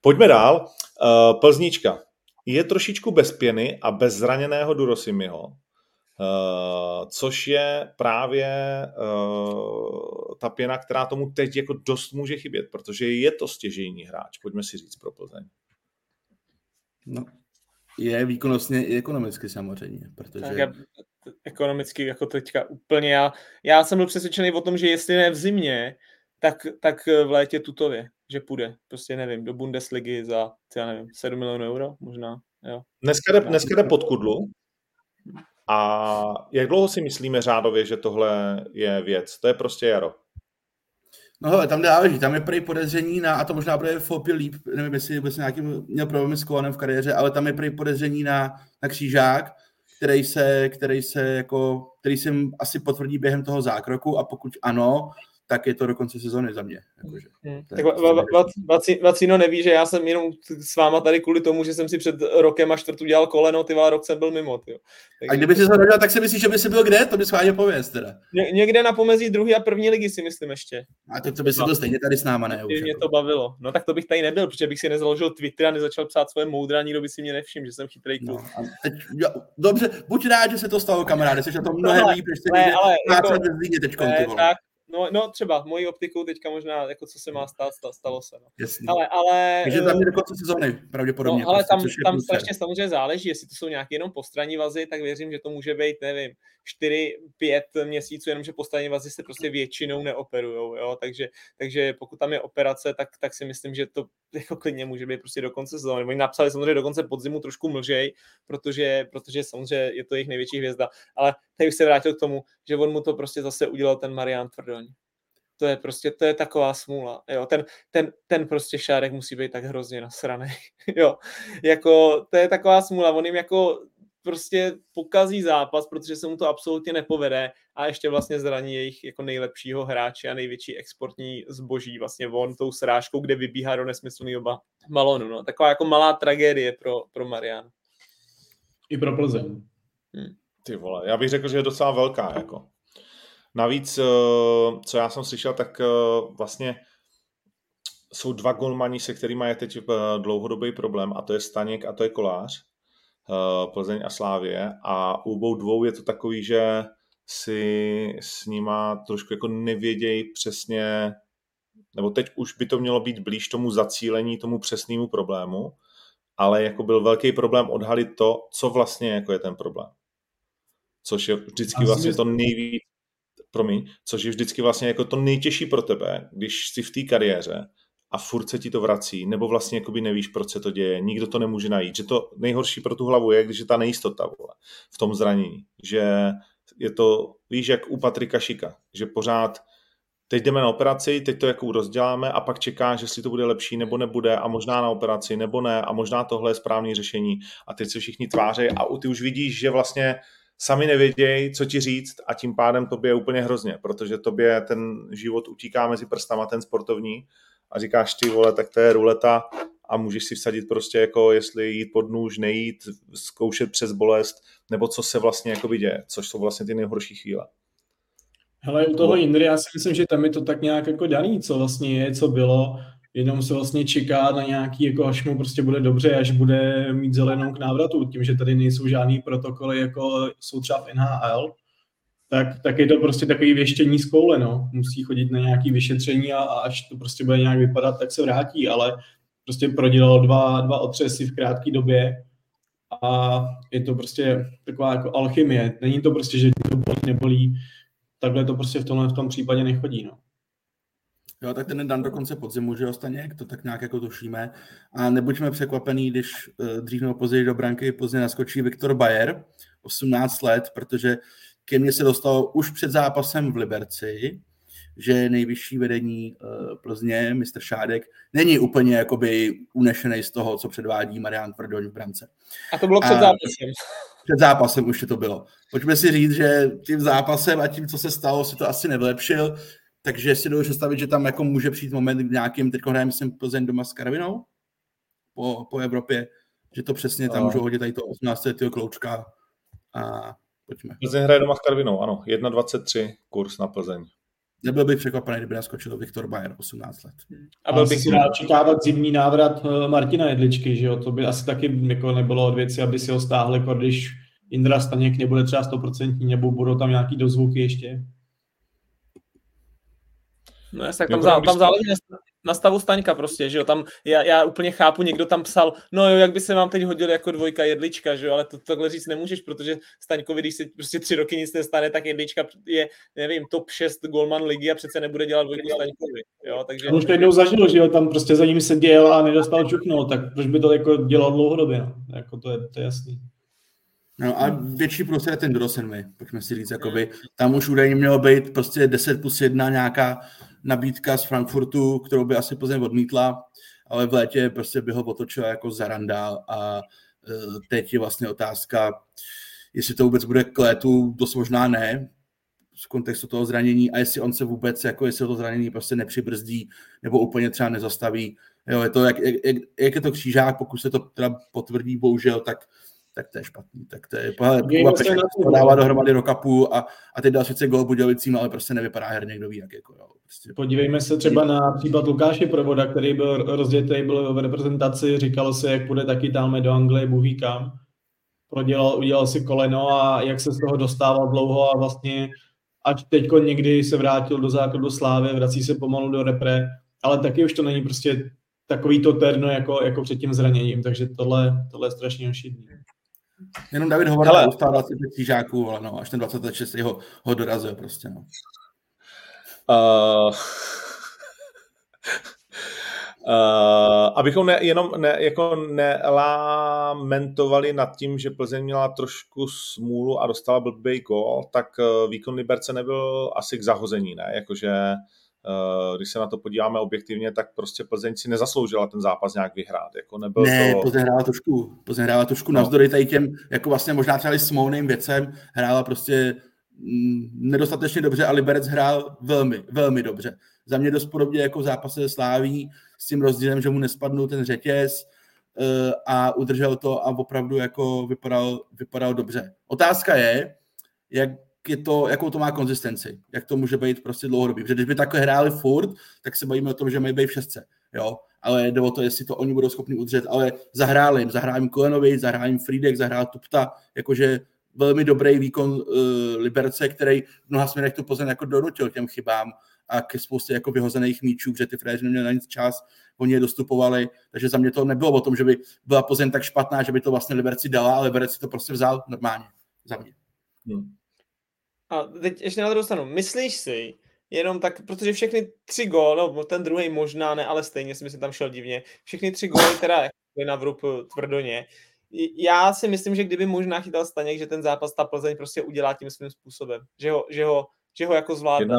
Speaker 1: Pojďme dál. Eh, Plznička je trošičku bez pěny a bez zraněného Durosimiho, Uh, což je právě ta pěna, která tomu teď jako dost může chybět, protože je to stěžejní hráč, pojďme si říct pro Plzeň.
Speaker 2: No, je výkonnostně i ekonomicky samozřejmě, protože... Tak já,
Speaker 3: ekonomicky jako teďka úplně, já, já jsem byl přesvědčený o tom, že jestli ne v zimě, tak, tak v létě tutově, že půjde, prostě nevím, do Bundesligy za, já nevím, 7 milionů euro možná, jo.
Speaker 1: Dneska jde, dneska jde pod kudlu a jak dlouho si myslíme řádově, že tohle je věc? To je prostě jaro.
Speaker 2: No hele, tam záleží, tam je prý podezření na, a to možná bude Fopil líp, nevím, jestli vůbec nějaký měl problémy s kolanem v kariéře, ale tam je prý podezření na, na křížák, který se, který se jako, který se asi potvrdí během toho zákroku a pokud ano, tak je to do konce sezóny za mě. Jakože.
Speaker 3: Hmm. Tak Vacino neví, že já jsem jenom s váma tady kvůli tomu, že jsem si před rokem a čtvrtu dělal koleno, ty rok jsem byl mimo. Tyjo.
Speaker 2: Takže... A kdyby si se rodil, tak si myslíš, že by si byl kde? To by schválně pověst teda.
Speaker 3: Ně- někde na pomezí druhé a první ligy si myslím ještě.
Speaker 2: A to, to by si byl stejně tady s náma, ne?
Speaker 3: Už, mě jako. to bavilo. No tak to bych tady nebyl, protože bych si nezaložil Twitter a nezačal psát svoje moudra, nikdo by si mě nevšiml, že jsem chytrý kluk. No,
Speaker 2: teď, jo, dobře, buď rád, že se to stalo, kamaráde, jsi na tom mnohem líp, než se ale, jako, teď,
Speaker 3: ty tak, No, no třeba, mojí optikou teďka možná, jako co se má stát, stalo se. No.
Speaker 2: Jasný.
Speaker 3: Ale, ale,
Speaker 2: Takže tam je do konce sezóny, pravděpodobně.
Speaker 3: No, ale prostě, tam, tam strašně samozřejmě záleží, jestli to jsou nějaké jenom postranní vazy, tak věřím, že to může být, nevím, 4-5 měsíců, jenomže postranní vazy se prostě většinou neoperujou, jo, takže, takže pokud tam je operace, tak, tak si myslím, že to jako klidně může být prostě do konce sezóny. Oni napsali samozřejmě do konce podzimu trošku mlžej, protože, protože samozřejmě je to jejich největší hvězda, ale teď se vrátil k tomu, že on mu to prostě zase udělal ten Marian Tvrdoň to je prostě, to je taková smůla, jo, ten, ten, ten prostě šárek musí být tak hrozně nasraný, jo, jako, to je taková smůla, on jim jako prostě pokazí zápas, protože se mu to absolutně nepovede a ještě vlastně zraní jejich jako nejlepšího hráče a největší exportní zboží, vlastně on tou srážkou, kde vybíhá do nesmyslného balonu, no, taková jako malá tragédie pro, pro Marian.
Speaker 4: I pro Plzeň.
Speaker 1: Hmm. Ty vole, já bych řekl, že je docela velká, jako. Navíc, eh, co já jsem slyšel, tak eh, vlastně jsou dva golmani, se kterými je teď eh, dlouhodobý problém, a to je Staněk a to je Kolář, Plzeň a Slávě. A u obou dvou je to takový, že si s nima trošku jako nevědějí přesně, nebo teď už by to mělo být blíž tomu zacílení, tomu přesnému problému, ale jako byl velký problém odhalit to, co vlastně jako je ten problém. Což je vždycky vlastně to nejvíc, promiň, což je vždycky vlastně jako to nejtěžší pro tebe, když jsi v té kariéře a furt se ti to vrací, nebo vlastně jakoby nevíš, proč se to děje, nikdo to nemůže najít. Že to nejhorší pro tu hlavu je, když je ta nejistota vole, v tom zranění. Že je to, víš, jak u Patrika Šika, že pořád teď jdeme na operaci, teď to jako rozděláme a pak čekáš, jestli to bude lepší nebo nebude a možná na operaci nebo ne a možná tohle je správné řešení a teď se všichni tváří a ty už vidíš, že vlastně sami nevědějí, co ti říct a tím pádem tobě je úplně hrozně, protože tobě ten život utíká mezi prstama, ten sportovní a říkáš ty vole, tak to je ruleta a můžeš si vsadit prostě jako jestli jít pod nůž, nejít, zkoušet přes bolest, nebo co se vlastně jako děje, což jsou vlastně ty nejhorší chvíle.
Speaker 4: Hele, u toho Indry, já si myslím, že tam je to tak nějak jako daný, co vlastně je, co bylo, jenom se vlastně čeká na nějaký, jako až mu prostě bude dobře, až bude mít zelenou k návratu, tím, že tady nejsou žádný protokoly, jako jsou třeba v NHL, tak, tak je to prostě takový věštění z koule, no. Musí chodit na nějaké vyšetření a, a až to prostě bude nějak vypadat, tak se vrátí, ale prostě prodělal dva, dva otřesy v krátké době a je to prostě taková jako alchymie. Není to prostě, že to bolí, nebolí. Takhle to prostě v tomhle v tom případě nechodí, no.
Speaker 2: Jo, tak ten dan do konce podzimu, že Staněk, to tak nějak jako tušíme. A nebuďme překvapení, když uh, dřív nebo později do branky pozdě naskočí Viktor Bayer, 18 let, protože ke mně se dostalo už před zápasem v Liberci, že nejvyšší vedení uh, Plzně, mistr Šádek, není úplně jakoby unešený z toho, co předvádí Marian Tvrdoň v brance.
Speaker 3: A to bylo před zápasem.
Speaker 2: Před zápasem už to bylo. Pojďme si říct, že tím zápasem a tím, co se stalo, si to asi nevylepšil, takže si dovedu představit, že tam jako může přijít moment v nějakým, teď hrajeme jsem Plzeň doma s Karvinou po, po Evropě, že to přesně tam no. můžou hodit tady to 18. kloučka a pojďme.
Speaker 1: Plzeň hraje doma s Karvinou, ano, 1,23 kurz na Plzeň.
Speaker 2: Nebyl bych překvapený, kdyby naskočil Viktor Bayer 18 let.
Speaker 4: A byl bych si rád čekávat zimní návrat eh, Martina Jedličky, že jo? To by asi taky jako nebylo od věci, aby si ho stáhli, jako když Indra Staněk nebude třeba 100% nebo budou tam nějaký dozvuky ještě.
Speaker 3: No tak tam, zá, tam záleží na stavu Staňka prostě, že jo, tam já, já úplně chápu, někdo tam psal, no jo, jak by se vám teď hodil jako dvojka jedlička, že jo, ale to takhle říct nemůžeš, protože Staňkovi, když se prostě tři roky nic nestane, tak jedlička je, nevím, top 6 golman ligy a přece nebude dělat dvojku Staňkovi, jo, takže...
Speaker 4: On už to jednou zažil, že jo, tam prostě za ním se děl a nedostal čuknout, tak proč by to jako dělal dlouhodobě, no? jako to je, to je jasný.
Speaker 2: No a větší prostě je ten Grosenvy, pojďme si říct, jakoby, tam už údajně mělo být prostě 10 plus 1 nějaká nabídka z Frankfurtu, kterou by asi Plzeň odmítla, ale v létě prostě by ho otočila jako zarandál a e, teď je vlastně otázka, jestli to vůbec bude k létu, dost možná ne, z kontextu toho zranění a jestli on se vůbec, jako jestli to zranění prostě nepřibrzdí nebo úplně třeba nezastaví. Jo, je to, jak, jak, jak je to křížák, pokud se to teda potvrdí, bohužel, tak tak to je špatný. Tak to je, pohle, Kuba to dává dohromady do kapu a, a teď dal sice gol Budějovicím, ale prostě nevypadá herně, kdo ví, jak jako, jo, prostě.
Speaker 4: Podívejme se třeba na případ Lukáše Provoda, který byl rozdětý, byl v reprezentaci, říkalo se, jak bude taky tam do Anglie, Bůh kam. Prodělal, udělal si koleno a jak se z toho dostával dlouho a vlastně ať teď někdy se vrátil do základu slávy, vrací se pomalu do repre, ale taky už to není prostě takový to terno jako, jako před tím zraněním, takže tohle, tohle je strašně ošidný.
Speaker 2: Jenom David Hovor Hele. dostal 25 křížáků, ale no, až ten 26 ho, ho dorazil prostě, no. Uh,
Speaker 1: Uh, abychom ne, jenom ne, jako nelamentovali nad tím, že Plzeň měla trošku smůlu a dostala blbý gol, tak uh, výkon Liberce nebyl asi k zahození, ne? Jakože Eh, když se na to podíváme objektivně, tak prostě Plzeň si nezasloužila ten zápas nějak vyhrát. Jako nebyl
Speaker 2: ne,
Speaker 1: to...
Speaker 2: Plzeň hrála trošku, Plzeň hrála trošku no. navzdory tady těm, jako vlastně možná třeba smlouvným věcem, hrála prostě mm, nedostatečně dobře a Liberec hrál velmi, velmi dobře. Za mě dost podobně jako v zápase se Sláví, s tím rozdílem, že mu nespadnul ten řetěz uh, a udržel to a opravdu jako vypadal, vypadal dobře. Otázka je, jak je to, jakou to má konzistenci, jak to může být prostě dlouhodobý. Protože když by takhle hráli furt, tak se bavíme o tom, že mají být v šestce, jo. Ale jde o to, jestli to oni budou schopni udržet, ale zahráli jim, zahrál jim Kolenovi, zahrál jim Friedek, zahrál Tupta, jakože velmi dobrý výkon uh, Liberce, který v mnoha směrech tu Plzeň jako donutil těm chybám a ke spoustě jako vyhozených míčů, protože ty fréři neměli na nic čas, oni je dostupovali, takže za mě to nebylo o tom, že by byla Plzeň tak špatná, že by to vlastně Liberci dala, ale Liberci to prostě vzal normálně, za mě. Hmm.
Speaker 3: A teď ještě na druhou stranu, myslíš si, jenom tak, protože všechny tři góly, no ten druhý možná ne, ale stejně si myslím, tam šel divně, všechny tři góly teda na vrub tvrdoně, já si myslím, že kdyby možná chytal Staněk, že ten zápas ta Plzeň prostě udělá tím svým způsobem, že ho, že ho, že ho jako zvládne.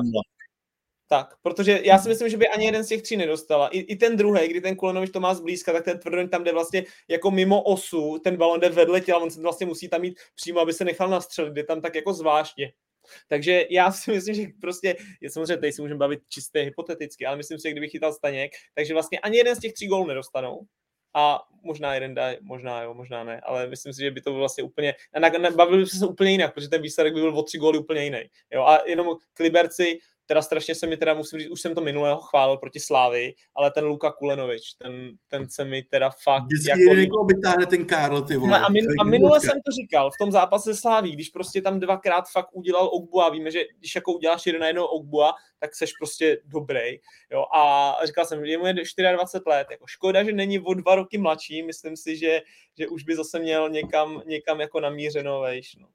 Speaker 3: Tak, protože já si myslím, že by ani jeden z těch tří nedostala. I, i ten druhý, kdy ten Kulenovič to má zblízka, tak ten Tvrdoň tam jde vlastně jako mimo osu, ten balon jde vedle těla, on se vlastně musí tam mít přímo, aby se nechal nastřelit, jde tam tak jako zvláštně. Takže já si myslím, že prostě, je samozřejmě tady si můžeme bavit čistě hypoteticky, ale myslím si, že kdyby chytal Staněk, takže vlastně ani jeden z těch tří gólů nedostanou. a možná jeden dá, možná jo, možná ne, ale myslím si, že by to bylo vlastně úplně, bavili by se úplně jinak, protože ten výsledek by byl o tři góly úplně jiný. Jo, a jenom k Liberci, teda strašně se mi teda musím říct, už jsem to minulého chválil proti Slávy, ale ten Luka Kulenovič, ten, ten se mi teda fakt...
Speaker 2: Vždycky jako... někoho vytáhne ten Karl, ty vole.
Speaker 3: No a, min, a minule jsem to říkal, v tom zápase Sláví, když prostě tam dvakrát fakt udělal Ogbua, víme, že když jako uděláš jeden na jednou Ogbua, tak seš prostě dobrý. Jo? A říkal jsem, že mu je 24 let, jako škoda, že není o dva roky mladší, myslím si, že, že už by zase měl někam, někam jako namířeno vejš. No.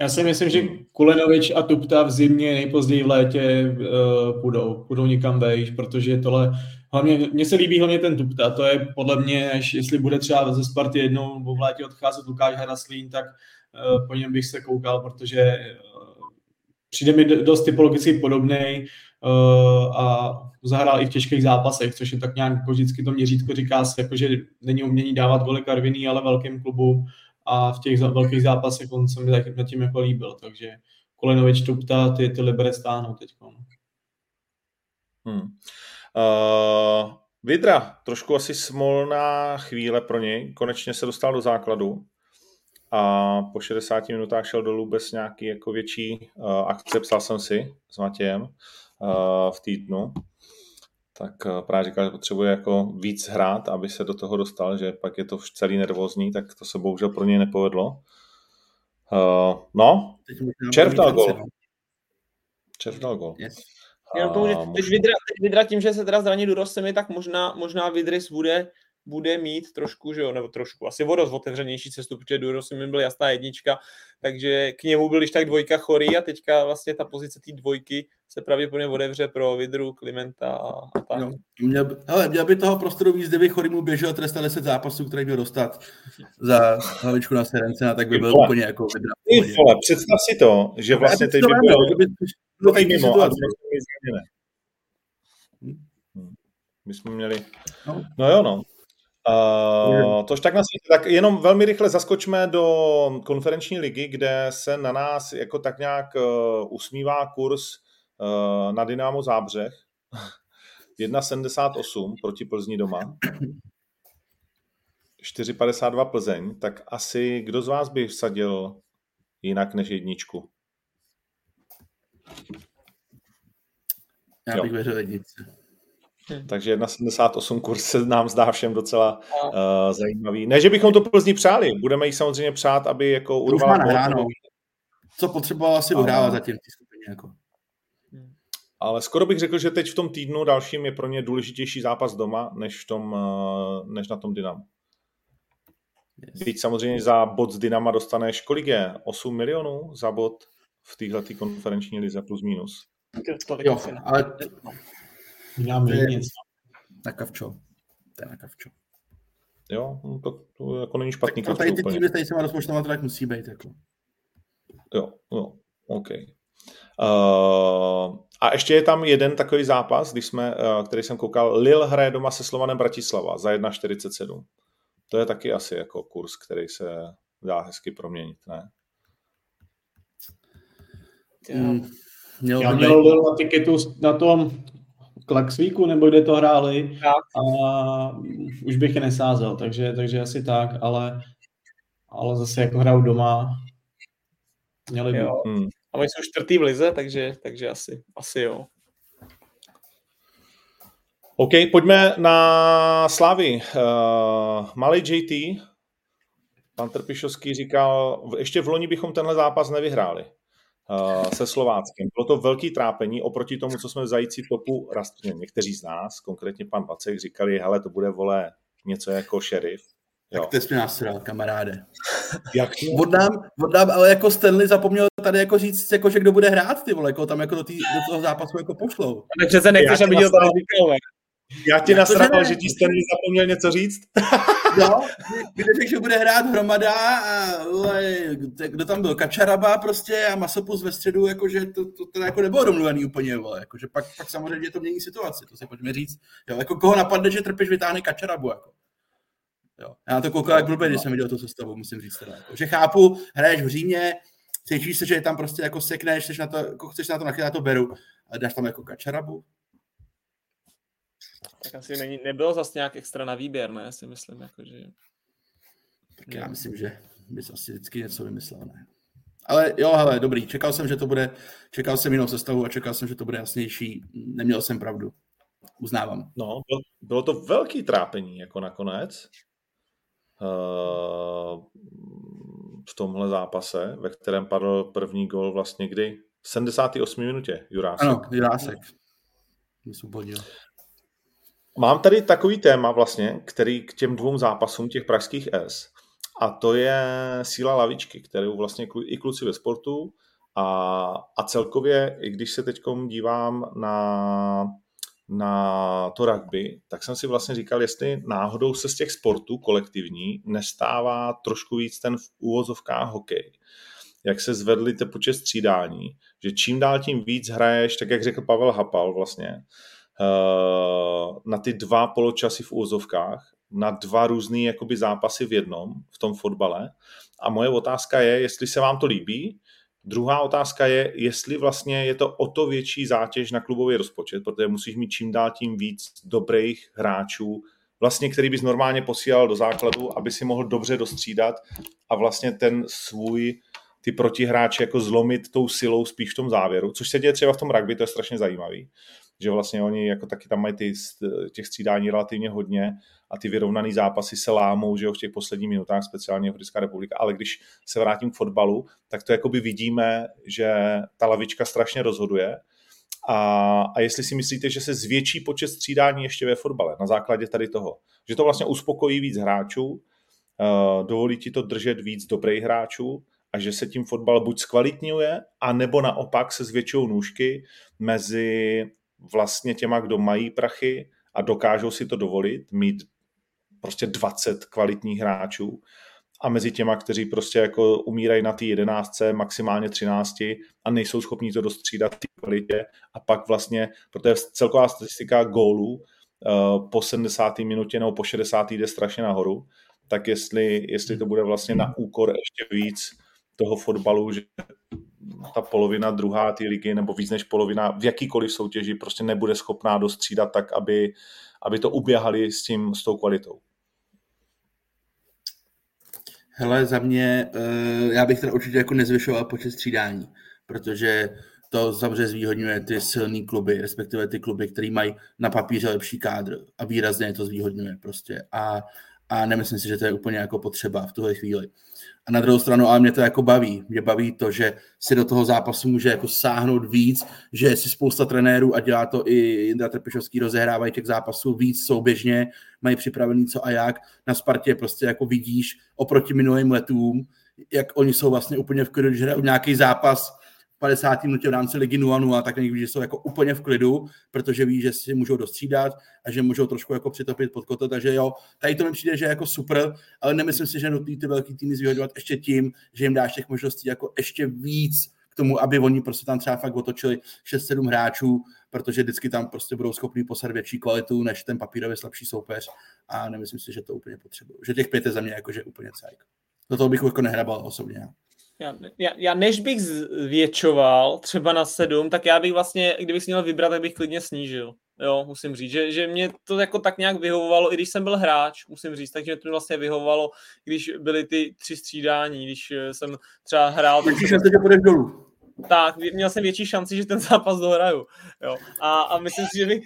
Speaker 4: Já si myslím, že Kulenovič a Tupta v zimě, nejpozději v létě uh, půjdou, půjdou někam vejš, protože tohle, hlavně, mně se líbí hlavně ten Tupta, to je podle mě, až jestli bude třeba ze Sparty jednou v létě odcházet Lukáš Haraslín, tak uh, po něm bych se koukal, protože uh, přijde mi dost typologicky podobný uh, a zahrál i v těžkých zápasech, což je tak nějak jako vždycky to měřítko říká se, jako, že není umění dávat goly Karviný, ale velkým klubům a v těch velkých zápasech on se mi nad tím jako líbil, takže Kolenovič Tupta ty, ty Libere stáhnou teď.
Speaker 1: Hmm. Uh, Vidra, trošku asi smolná chvíle pro něj, konečně se dostal do základu a po 60 minutách šel dolů bez nějaký jako větší uh, akce, psal jsem si s Matějem uh, v týdnu tak eh, právě říkal, že potřebuje jako víc hrát, aby se do toho dostal, že pak je to celý nervózní, tak to se bohužel pro něj nepovedlo. Uh, no, Červ dal gol. Červ dal gol.
Speaker 3: Yes. Jenom tomu, že teď Vidra, teď Vidra tím, že se teda zraní do mi, tak možná, možná Vidris bude bude mít trošku, že jo, nebo trošku, asi o dost otevřenější cestu, protože Duro si mi byl jasná jednička, takže k němu byl tak dvojka chorý a teďka vlastně ta pozice té dvojky se pravděpodobně otevře pro Vidru, Klimenta a, tak. No,
Speaker 2: měl, by, hele, měl by toho prostoru víc, kdyby chorý mu běžel trest 10 zápasů, který měl dostat za hlavičku na Serence, a tak by byl úplně jako Vidra.
Speaker 1: Ty vole, představ si to, že vlastně teď by byl, by, no, by, mimo a My jsme měli, no, no jo no, Uh, tož tak, nás, tak jenom velmi rychle zaskočme do konferenční ligy, kde se na nás jako tak nějak uh, usmívá kurz uh, na Dynamo Zábřeh. 1,78 proti Plzni doma. 4,52 Plzeň. Tak asi kdo z vás by vsadil jinak než jedničku?
Speaker 2: Já bych věřil jednice.
Speaker 1: Hmm. Takže 1,78 kurz se nám zdá všem docela uh, zajímavý. Ne, že bychom to Plzni přáli, budeme jí samozřejmě přát, aby jako urvala
Speaker 2: nahráno. Co potřeboval asi vyhrávat zatím v skupině. Jako.
Speaker 1: Hmm. Ale skoro bych řekl, že teď v tom týdnu dalším je pro ně důležitější zápas doma, než, v tom, uh, než na tom Dynamu. Yes. Teď samozřejmě za bod z Dynama dostaneš, kolik je? 8 milionů za bod v této konferenční lize plus minus.
Speaker 2: Jo, ale
Speaker 4: Děláme to je nic.
Speaker 2: Na kavčo. To je na kavčo.
Speaker 1: Jo, no to, to jako není špatný
Speaker 2: tak tady ty úplně. týmy, tady se má rozpočtovat, tak musí být. Jako.
Speaker 1: Jo, jo, OK. Uh, a ještě je tam jeden takový zápas, když jsme, uh, který jsem koukal, Lil hraje doma se Slovanem Bratislava za 1,47. To je taky asi jako kurz, který se dá hezky proměnit, ne?
Speaker 4: Mm, Já měl Lil na tiketu na tom Klaxvíku, nebo kde to hráli a už bych je nesázel, takže, takže asi tak, ale, ale zase jako hrajou doma, měli by.
Speaker 3: Jo. Hmm. A oni jsou čtvrtý v lize, takže, takže asi, asi jo.
Speaker 1: OK, pojďme na Slavy. Uh, malý JT, pan Trpišovský říkal, ještě v loni bychom tenhle zápas nevyhráli. Uh, se Slováckem. Bylo to velký trápení oproti tomu, co jsme v zající topu rastli. Někteří z nás, konkrétně pan Vacek, říkali, hele, to bude, vole, něco jako šerif.
Speaker 2: Jo. Tak ty jsi nás kamaráde.
Speaker 1: Jak
Speaker 2: vodnám, vodnám, ale jako Stanley zapomněl tady jako říct, jako, že kdo bude hrát, ty vole, jako tam jako do, tý, do toho zápasu jako pošlou.
Speaker 3: Takže se nechceš, aby to tady říkal,
Speaker 1: já ti nasral, že ti Stanley zapomněl něco říct.
Speaker 2: kde řekl, že bude hrát hromada a kdo tam byl, Kačaraba prostě a Masopus ve středu, jakože to, to, to jako nebylo domluvený úplně, vole, jakože pak, pak samozřejmě to mění situaci, to si pojďme říct. Jo, jako koho napadne, že trpeš vytáhne Kačarabu, jako. Jo. Já to koukal jak blbě, když jsem viděl tu sestavu, musím říct teda. Jako, že chápu, hraješ v Římě, cítíš se, že tam prostě jako sekneš, chceš na to, jako chceš na to nachytat, to beru, a dáš tam jako Kačarabu,
Speaker 3: Tak asi není, nebylo zase nějak extra na výběr, ne, si myslím, jako, že...
Speaker 2: Tak já myslím, že bys asi vždycky něco vymyslel, ne? Ale jo, hele, dobrý, čekal jsem, že to bude, čekal jsem jinou sestavu a čekal jsem, že to bude jasnější. Neměl jsem pravdu. Uznávám.
Speaker 1: No, bylo to velký trápení, jako nakonec. Uh, v tomhle zápase, ve kterém padl první gol vlastně kdy? V 78. minutě, Jurásek.
Speaker 2: Ano, Jurásek.
Speaker 1: Mám tady takový téma vlastně, který k těm dvou zápasům těch pražských S a to je síla lavičky, kterou vlastně i kluci ve sportu a, a celkově, i když se teď dívám na, na to rugby, tak jsem si vlastně říkal, jestli náhodou se z těch sportů kolektivní nestává trošku víc ten v úvozovkách hokej. Jak se zvedly ty počet střídání, že čím dál tím víc hraješ, tak jak řekl Pavel Hapal vlastně, na ty dva poločasy v úvozovkách, na dva různé jakoby zápasy v jednom, v tom fotbale. A moje otázka je, jestli se vám to líbí. Druhá otázka je, jestli vlastně je to o to větší zátěž na klubový rozpočet, protože musíš mít čím dál tím víc dobrých hráčů, vlastně, který bys normálně posílal do základu, aby si mohl dobře dostřídat a vlastně ten svůj ty protihráče jako zlomit tou silou spíš v tom závěru, což se děje třeba v tom rugby, to je strašně zajímavý, že vlastně oni jako taky tam mají ty, těch střídání relativně hodně a ty vyrovnané zápasy se lámou že jo, v těch posledních minutách, speciálně Česká republika, ale když se vrátím k fotbalu, tak to jakoby vidíme, že ta lavička strašně rozhoduje. A, a jestli si myslíte, že se zvětší počet střídání ještě ve fotbale na základě tady toho, že to vlastně uspokojí víc hráčů, uh, dovolí ti to držet víc dobrých hráčů a že se tím fotbal buď zkvalitňuje, a nebo naopak se zvětšují nůžky mezi vlastně těma, kdo mají prachy a dokážou si to dovolit, mít prostě 20 kvalitních hráčů a mezi těma, kteří prostě jako umírají na té jedenáctce, maximálně 13 a nejsou schopni to dostřídat v té kvalitě a pak vlastně, protože celková statistika gólů uh, po 70. minutě nebo po 60. jde strašně nahoru, tak jestli, jestli to bude vlastně na úkor ještě víc toho fotbalu, že ta polovina druhá té ligy nebo víc než polovina v jakýkoliv soutěži prostě nebude schopná dostřídat tak, aby, aby to uběhali s tím, s tou kvalitou.
Speaker 2: Hele, za mě, eh, já bych teda určitě jako nezvyšoval počet střídání, protože to samozřejmě zvýhodňuje ty silné kluby, respektive ty kluby, které mají na papíře lepší kádr a výrazně to zvýhodňuje prostě. A, a nemyslím si, že to je úplně jako potřeba v tuhle chvíli. A na druhou stranu, ale mě to jako baví. Mě baví to, že si do toho zápasu může jako sáhnout víc, že si spousta trenérů a dělá to i Jindra Trpišovský, rozehrávají těch zápasů víc souběžně, mají připravený co a jak. Na Spartě prostě jako vidíš oproti minulým letům, jak oni jsou vlastně úplně v klidu, že nějaký zápas 50. minutě v rámci ligy 0-0, tak někdy, že jsou jako úplně v klidu, protože ví, že si můžou dostřídat a že můžou trošku jako přitopit pod koto, takže jo, tady to mi přijde, že je jako super, ale nemyslím si, že nutný ty velký týmy zvýhodňovat ještě tím, že jim dáš těch možností jako ještě víc k tomu, aby oni prostě tam třeba fakt otočili 6-7 hráčů, protože vždycky tam prostě budou schopni poslat větší kvalitu než ten papírově slabší soupeř a nemyslím si, že to úplně potřebuju. Že těch pět je za mě jakože úplně cajk. Do toho bych jako nehrabal osobně
Speaker 3: já, já, já než bych zvětšoval třeba na sedm, tak já bych vlastně, kdybych měl vybrat, tak bych klidně snížil. Jo, musím říct, že, že mě to jako tak nějak vyhovovalo, i když jsem byl hráč, musím říct, takže to vlastně vyhovovalo, když byly ty tři střídání, když eh, jsem třeba hrál.
Speaker 2: Tak jsem... že půjdeš dolů.
Speaker 3: Tak, měl jsem větší šanci, že ten zápas dohraju. Jo. A, a myslím si, že, by,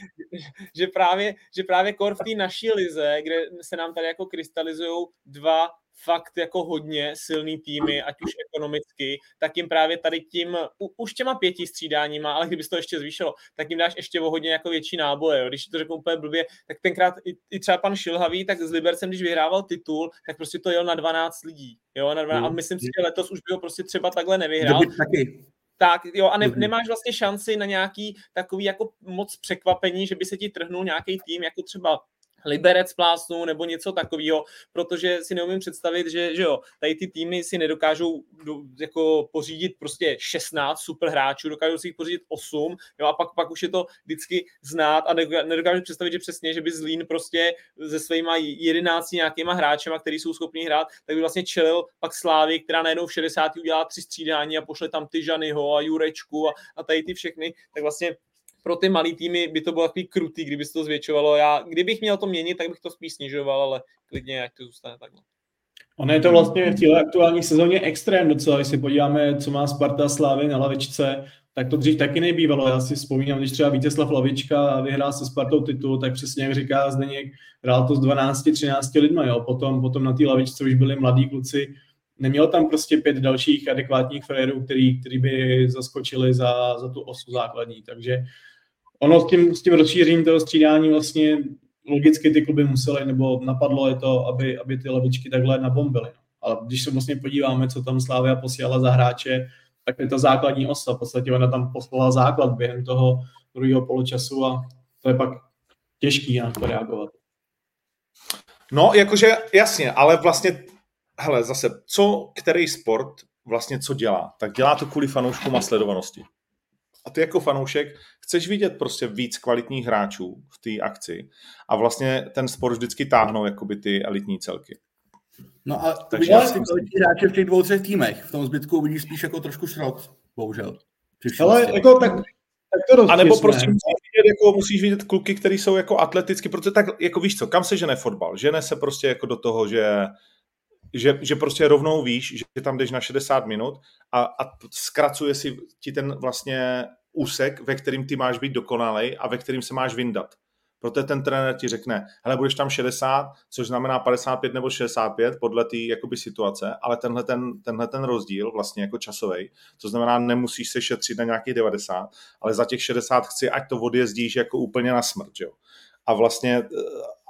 Speaker 3: že právě, že právě kor v té naší lize, kde se nám tady jako krystalizují dva fakt jako hodně silný týmy, ať už ekonomicky, tak jim právě tady tím, u, už těma pěti střídáníma, ale kdyby to ještě zvýšilo, tak jim dáš ještě o hodně jako větší náboje. Jo. Když to řeknu úplně blbě, tak tenkrát i, i třeba pan Šilhavý, tak s Libercem, když vyhrával titul, tak prostě to jel na 12 lidí. Jo, na 12, a mm. myslím si, že letos už by ho prostě třeba takhle nevyhrál.
Speaker 2: Taky.
Speaker 3: Tak jo, a ne, nemáš vlastně šanci na nějaký takový jako moc překvapení, že by se ti trhnul nějaký tým, jako třeba Liberec plásnu nebo něco takového, protože si neumím představit, že, že jo, tady ty týmy si nedokážou do, jako pořídit prostě 16 super hráčů, dokážou si jich pořídit 8, jo, a pak, pak už je to vždycky znát a nedokážu představit, že přesně, že by Zlín prostě se svýma 11 nějakýma hráčema, který jsou schopni hrát, tak by vlastně čelil pak Slávy, která najednou v 60. udělá tři střídání a pošle tam ty Žanyho a Jurečku a, a tady ty všechny, tak vlastně pro ty malý týmy by to bylo takový krutý, kdyby se to zvětšovalo. Já, kdybych měl to měnit, tak bych to spíš snižoval, ale klidně, jak to zůstane takhle.
Speaker 4: Ono je to vlastně v téhle aktuální sezóně extrém docela, když si podíváme, co má Sparta Slávy na lavičce, tak to dřív taky nebývalo. Já si vzpomínám, když třeba Vítězslav Lavička vyhrál se Spartou titul, tak přesně jak říká Zdeněk, hrál to s 12-13 lidmi, jo. Potom, potom na té lavičce už byli mladí kluci, neměl tam prostě pět dalších adekvátních frérů, který, který by zaskočili za, za tu osu základní, takže ono s tím, s tím rozšířením toho střídání vlastně logicky ty kluby musely, nebo napadlo je to, aby, aby ty lavičky takhle nabombily. Ale když se vlastně podíváme, co tam Slávia posílala za hráče, tak je to základní osa. V podstatě ona tam poslala základ během toho druhého poločasu a to je pak těžký na to reagovat.
Speaker 1: No, jakože jasně, ale vlastně, hele, zase, co který sport vlastně co dělá? Tak dělá to kvůli fanouškům a sledovanosti. A ty jako fanoušek chceš vidět prostě víc kvalitních hráčů v té akci a vlastně ten sport vždycky táhnou jakoby ty elitní celky.
Speaker 2: No a to vidíš ty kvalitní hráče v těch dvou, třech týmech. V tom zbytku uvidíš spíš jako trošku šrot, bohužel.
Speaker 4: Ale jako tak, tak to
Speaker 1: A nebo prostě musíš vidět, jako, musíš vidět kluky, které jsou jako atleticky, protože tak, jako víš co, kam se žene fotbal? Žene se prostě jako do toho, že že, že prostě rovnou víš, že tam jdeš na 60 minut a, a zkracuje si ti ten vlastně úsek, ve kterým ty máš být dokonalej a ve kterým se máš vyndat. Proto ten trenér ti řekne, hele, budeš tam 60, což znamená 55 nebo 65 podle té jakoby situace, ale tenhle ten, tenhle ten rozdíl vlastně jako časový, to znamená, nemusíš se šetřit na nějakých 90, ale za těch 60 chci, ať to odjezdíš jako úplně na smrt, jo. A vlastně eh,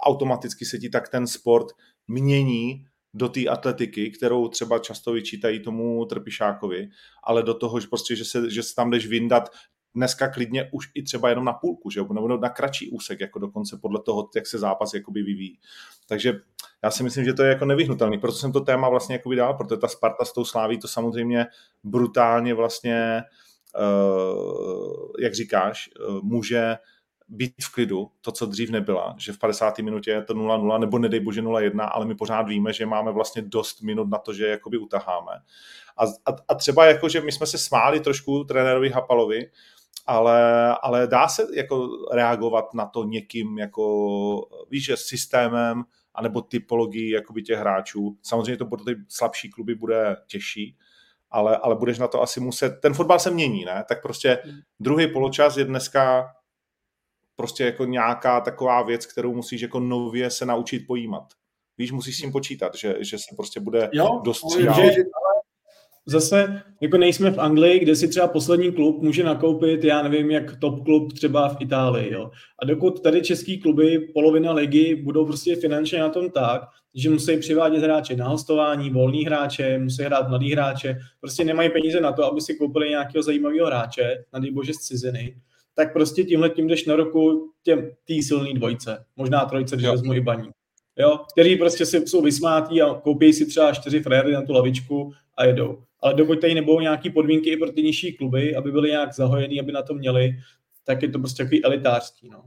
Speaker 1: automaticky se ti tak ten sport mění do té atletiky, kterou třeba často vyčítají tomu Trpišákovi, ale do toho, že prostě, že se, že se tam jdeš vyndat dneska klidně už i třeba jenom na půlku, že? nebo na kratší úsek, jako dokonce podle toho, jak se zápas jakoby vyvíjí. Takže já si myslím, že to je jako nevyhnutelný, proto jsem to téma vlastně jakoby dal, protože ta Sparta s tou sláví to samozřejmě brutálně vlastně, uh, jak říkáš, uh, může být v klidu, to, co dřív nebyla, že v 50. minutě je to 0-0, nebo nedej bože 0-1, ale my pořád víme, že máme vlastně dost minut na to, že jakoby utaháme. A, a, a třeba jako, že my jsme se smáli trošku trenérovi Hapalovi, ale, ale dá se jako reagovat na to někým, jako, víš, že systémem, anebo typologií jakoby těch hráčů. Samozřejmě to pro ty slabší kluby bude těžší, ale, ale budeš na to asi muset, ten fotbal se mění, ne? Tak prostě hmm. druhý poločas je dneska prostě jako nějaká taková věc, kterou musíš jako nově se naučit pojímat. Víš, musíš s tím počítat, že, že se prostě bude jo, dost
Speaker 4: zase jako nejsme v Anglii, kde si třeba poslední klub může nakoupit, já nevím, jak top klub třeba v Itálii. Jo. A dokud tady český kluby, polovina ligy, budou prostě finančně na tom tak, že musí přivádět hráče na hostování, volný hráče, musí hrát mladý hráče, prostě nemají peníze na to, aby si koupili nějakého zajímavého hráče, na bože z ciziny, tak prostě tímhle tím jdeš na roku těm tý silný dvojce, možná trojce, když vezmu i baní. Jo, který prostě si, jsou vysmátí a koupí si třeba čtyři fréry na tu lavičku a jedou ale dokud tady nebudou nějaké podmínky i pro ty nižší kluby, aby byly nějak zahojený, aby na to měli, tak je to prostě takový elitářský. No.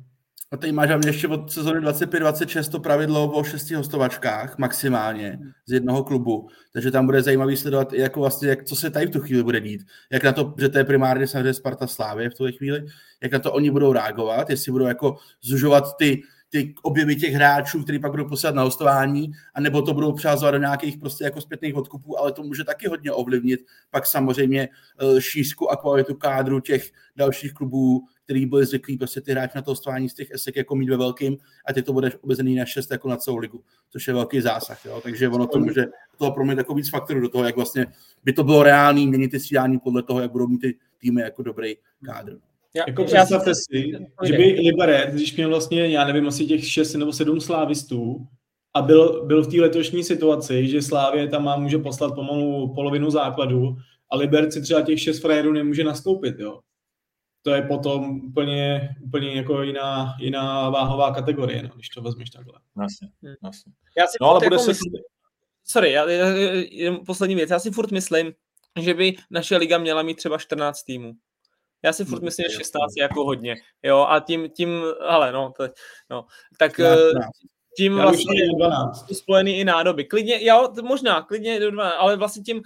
Speaker 2: A tady máš hlavně ještě od sezóny 25-26 to pravidlo o šesti hostovačkách maximálně z jednoho klubu. Takže tam bude zajímavý sledovat, jako vlastně, jak, co se tady v tu chvíli bude dít. Jak na to, že to je primárně samozřejmě Sparta Slávě v tuhle chvíli, jak na to oni budou reagovat, jestli budou jako zužovat ty ty objevy těch hráčů, který pak budou posílat na hostování, anebo to budou přázovat do nějakých prostě jako zpětných odkupů, ale to může taky hodně ovlivnit pak samozřejmě eh, šířku a kvalitu kádru těch dalších klubů, který byli zvyklí prostě ty hráči na to hostování z těch esek jako mít ve velkým a ty to budeš obezený na šest jako na celou ligu, což je velký zásah. Jo? Takže ono to může toho pro mě jako víc faktorů do toho, jak vlastně by to bylo reálný měnit ty střídání podle toho, jak budou mít ty týmy jako dobrý kádr.
Speaker 4: Já, jako představte si, že by Liberec, když měl vlastně, já nevím, asi těch 6 nebo 7 slávistů a byl, byl v té letošní situaci, že Slávě tam má, může poslat pomalu polovinu základu a Liberci třeba těch 6 frérů nemůže nastoupit, jo. To je potom úplně, úplně jako jiná, jiná váhová kategorie, no, když to vezmeš takhle.
Speaker 1: Jasně, hmm. jasně.
Speaker 3: Já si no, ale bude jako se... Myslím, sorry, já, já, já, poslední věc. Já si furt myslím, že by naše liga měla mít třeba 14 týmů. Já si furt hmm, myslím, že 16 je jako hodně. Jo, a tím, tím, ale no, to, no, tak... 14, 14. tím Já vlastně spojený i nádoby. Klidně, jo, možná, klidně do 12, ale vlastně tím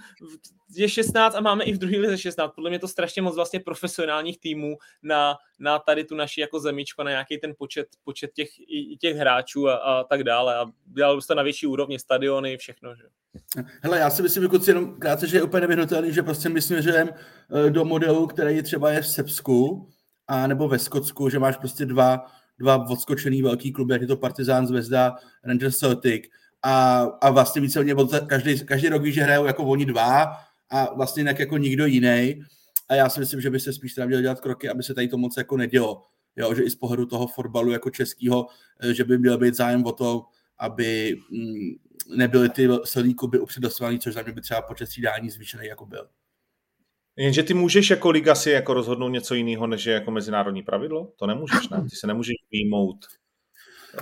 Speaker 3: je 16 a máme i v druhé lize 16. Podle mě to strašně moc vlastně profesionálních týmů na, na tady tu naši jako zemičko, na nějaký ten počet, počet těch, i, těch hráčů a, a tak dále. A dělal to na větší úrovni, stadiony, všechno. Že?
Speaker 2: Hele, já si myslím, jako jenom krátce, že je úplně nevyhnutelný, že prostě my směřujeme eh, do modelu, který třeba je v Srbsku, a nebo ve Skotsku, že máš prostě dva dva odskočený velký kluby, jak je to Partizán, Zvezda, Rangers Celtic a, a vlastně víceméně každý, každý rok víš, že hrajou jako oni dva a vlastně jinak jako nikdo jiný. A já si myslím, že by se spíš teda měl dělat kroky, aby se tady to moc jako nedělo. Jo, že i z pohledu toho fotbalu jako českého, eh, že by měl být zájem o to, aby mm, nebyly ty silný kluby upřednostňovaný, což za mě by třeba počet střídání zvýšený jako byl.
Speaker 1: Jenže ty můžeš jako liga si jako rozhodnout něco jiného, než je jako mezinárodní pravidlo? To nemůžeš, ne? Ty se nemůžeš výjmout.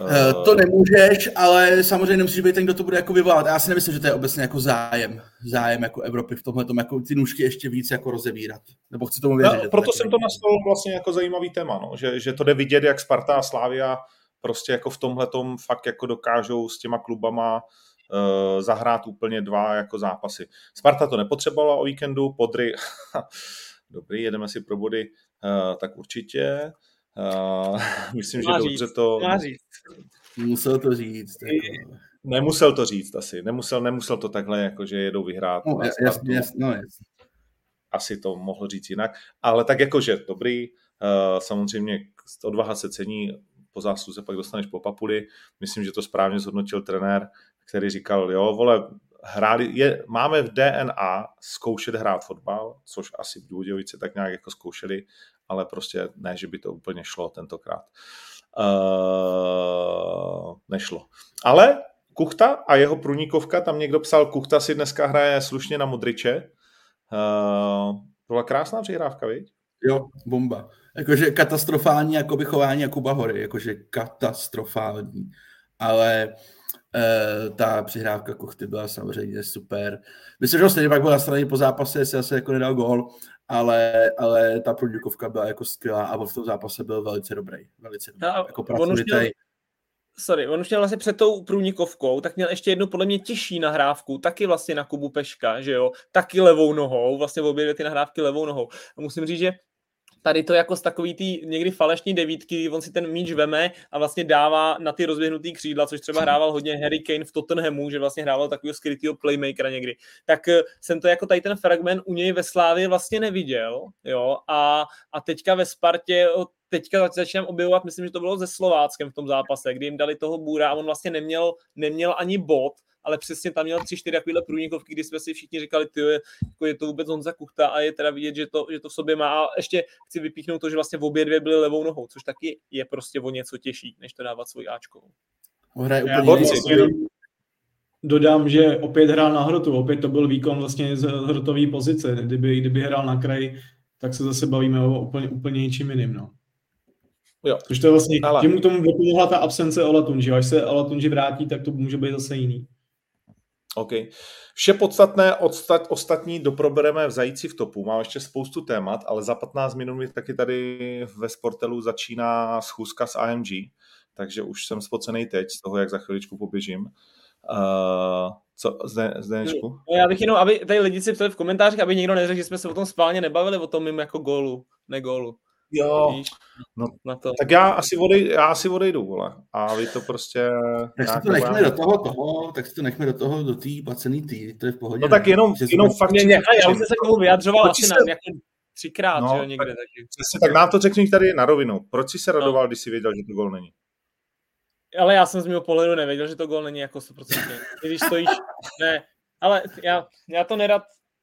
Speaker 2: Uh... To nemůžeš, ale samozřejmě nemusíš být ten, kdo to bude jako vyvolat. Já si nemyslím, že to je obecně jako zájem, zájem jako Evropy v tomhle tom, jako ty nůžky ještě víc jako rozevírat. Nebo chci tomu věřit.
Speaker 1: No, proto jsem to nastavil vlastně jako zajímavý téma, no. že, že to jde vidět, jak Sparta a Slávia prostě jako v tomhle tom fakt jako dokážou s těma klubama zahrát úplně dva jako zápasy. Sparta to nepotřebovala o víkendu, Podry, dobrý, jedeme si pro body, uh, tak určitě. Uh, myslím, že říct, dobře to...
Speaker 2: Musel to říct. Jako...
Speaker 1: Nemusel to říct asi, nemusel, nemusel to takhle, jako že jedou vyhrát.
Speaker 2: No, jasně, jasně, no, jasně.
Speaker 1: Asi to mohl říct jinak, ale tak jakože dobrý, samozřejmě odvaha se cení, po zásluze pak dostaneš po papuli. Myslím, že to správně zhodnotil trenér který říkal, jo, vole, hráli, je, máme v DNA zkoušet hrát fotbal, což asi v Důdějovici tak nějak jako zkoušeli, ale prostě ne, že by to úplně šlo tentokrát. Uh, nešlo. Ale Kuchta a jeho průnikovka, tam někdo psal, Kuchta si dneska hraje slušně na Modriče. Uh, byla krásná přihrávka, viď?
Speaker 2: Jo, bomba. Jakože katastrofální jako chování Jakuba Hory, jakože katastrofální. Ale Eh, ta přihrávka Kuchty byla samozřejmě super. Myslím, že stejně pak byl na straně po zápase, jestli asi jako nedal gol, ale, ale ta průnikovka byla jako skvělá a v tom zápase byl velice dobrý. Velice dobrý. No, jako pracovitý.
Speaker 3: Sorry, on už měl vlastně před tou průnikovkou, tak měl ještě jednu podle mě těžší nahrávku, taky vlastně na Kubu Peška, že jo, taky levou nohou, vlastně obě dvě ty nahrávky levou nohou. A musím říct, že tady to jako z takový tý někdy falešní devítky, on si ten míč veme a vlastně dává na ty rozběhnutý křídla, což třeba hrával hodně Harry Kane v Tottenhamu, že vlastně hrával takového skrytého playmakera někdy. Tak eh, jsem to jako tady ten fragment u něj ve Slávě vlastně neviděl, jo, a, a teďka ve Spartě teďka začínám objevovat, myslím, že to bylo ze Slováckem v tom zápase, kdy jim dali toho bůra a on vlastně neměl, neměl ani bod, ale přesně tam měl tři, čtyři takovéhle průnikovky, kdy jsme si všichni říkali, ty jako je to vůbec Honza Kuchta a je teda vidět, že to, že to v sobě má. A ještě chci vypíchnout to, že vlastně v obě dvě byly levou nohou, což taky je prostě o něco těžší, než to dávat svoji Ačkovou.
Speaker 4: Hraje úplně Dodám, že opět hrál na hrotu, opět to byl výkon vlastně z hrotové pozice. Kdyby, kdyby hrál na kraj, tak se zase bavíme o úplně, úplně něčím jiným. No. Jo. Což to je vlastně, Ale... tím tomu vypomohla ta absence Olatunži. Až se Olatunži vrátí, tak to může být zase jiný.
Speaker 1: OK. Vše podstatné odstat, ostatní doprobereme v Zajíci v topu. Mám ještě spoustu témat, ale za 15 minut taky tady ve Sportelu začíná schůzka s AMG, takže už jsem spocený teď z toho, jak za chviličku poběžím. Uh, co, zde?
Speaker 3: No, já bych jenom, aby tady lidi si v komentářích, aby někdo neřekl, že jsme se o tom spálně nebavili, o tom mým jako gólu, ne gólu.
Speaker 1: Jo, no, na to. tak já asi, odej, já asi odejdu, vole. A vy to prostě...
Speaker 2: Tak si to nechme do toho, toho, tak si to nechme do toho, do té placený tý, to je v pohodě.
Speaker 1: No tak jenom, jenom fakt...
Speaker 3: Mě, mě, já už jsem se k tomu vyjadřoval asi se... na, jako třikrát, no, že někde. Tak, taky.
Speaker 1: Přesně, tak nám to řekni tady na rovinu. Proč jsi se no. radoval, no. když jsi věděl, že to gol není?
Speaker 3: Ale já jsem z mého pohledu nevěděl, že to gol není jako 100%. Když stojíš, ne, ale já, já to nerad,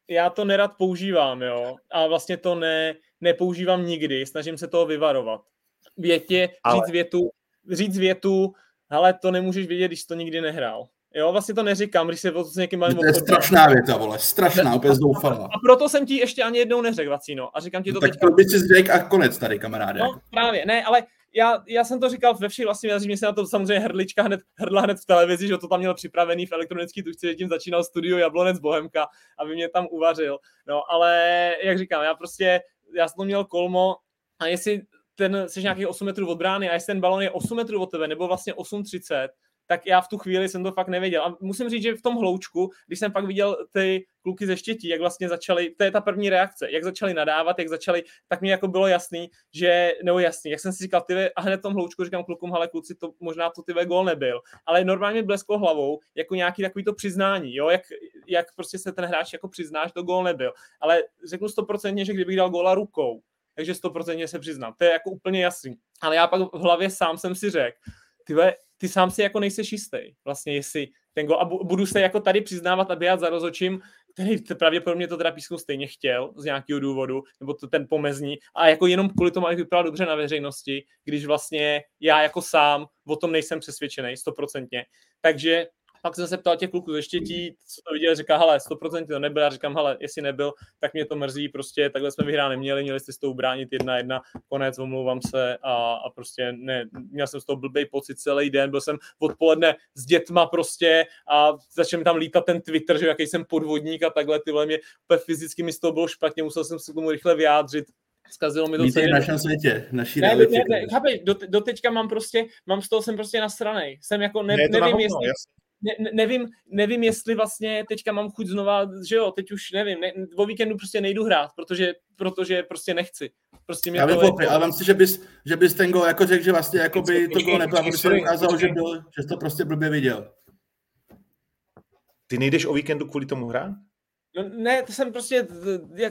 Speaker 3: já to nerad používám, jo. A vlastně to ne, nepoužívám nikdy, snažím se toho vyvarovat. Větě, Ale... říct větu, říct větu, ale to nemůžeš vědět, když to nikdy nehrál. Jo, vlastně to neříkám, když se s někým
Speaker 2: bavím. To je strašná věta, vole, strašná, úplně zoufalá.
Speaker 3: A proto jsem ti ještě ani jednou neřekl, Vacíno. A říkám ti to
Speaker 2: no, teď. Tak to by si řekl a konec tady, kamaráde.
Speaker 3: No, právě, ne, ale já, já jsem to říkal ve všech vlastně mě se na to samozřejmě hrdlička hned, hrdla hned v televizi, že to tam měl připravený v elektronický tučce, že tím začínal studio Jablonec Bohemka, aby mě tam uvařil. No, ale jak říkám, já prostě já jsem to měl kolmo a jestli ten, jsi nějakých 8 metrů od brány a jestli ten balon je 8 metrů od tebe nebo vlastně 8,30, tak já v tu chvíli jsem to fakt nevěděl. A musím říct, že v tom hloučku, když jsem pak viděl ty kluky ze štětí, jak vlastně začali, to je ta první reakce, jak začali nadávat, jak začali, tak mi jako bylo jasný, že, nebo jasný, jak jsem si říkal, ty a hned v tom hloučku říkám klukům, ale kluci, to možná to ty gol nebyl, ale normálně blesklo hlavou, jako nějaký takový to přiznání, jo, jak, jak prostě se ten hráč jako přizná, že to gol nebyl, ale řeknu stoprocentně, že kdybych dal góla rukou, takže stoprocentně se přiznám, to je jako úplně jasný, ale já pak v hlavě sám jsem si řekl, ty, ty sám si jako nejseš jistý, vlastně jestli ten gol, a budu se jako tady přiznávat a běhat za rozočím, který pravděpodobně to teda písku stejně chtěl z nějakého důvodu, nebo to ten pomezní, a jako jenom kvůli tomu, abych vypadal dobře na veřejnosti, když vlastně já jako sám o tom nejsem přesvědčený, stoprocentně. Takže pak jsem se ptal těch kluků ze štětí, co to viděli, říká, hele, 100% to nebyl, já říkám, hele, jestli nebyl, tak mě to mrzí, prostě takhle jsme vyhrát neměli, měli jste s tou bránit jedna jedna, konec, omlouvám se a, a prostě ne, měl jsem z toho blbý pocit celý den, byl jsem odpoledne s dětma prostě a začal mi tam lítat ten Twitter, že jaký jsem podvodník a takhle, tyhle mě úplně fyzicky mi z toho bylo špatně, musel jsem se k tomu rychle vyjádřit, zkazilo mi to
Speaker 2: Víte, v našem světě, naší
Speaker 3: ne, ne, ne, chápeš, do, do, teďka mám prostě, mám z toho jsem prostě nasranej. Jsem jako, ne, ne nevím, jestli, ne, nevím, nevím, jestli vlastně teďka mám chuť znova, že jo, teď už nevím, ne, o víkendu prostě nejdu hrát, protože, protože prostě nechci. Prostě mě
Speaker 2: Já to popry, ale mám si, že bys, že bys ten gol jako řekl, že vlastně jako by to gol nebyl, aby se ukázal, že, byl, že jsi to prostě blbě viděl.
Speaker 1: Ty nejdeš o víkendu kvůli tomu hrát?
Speaker 3: No ne, to jsem prostě,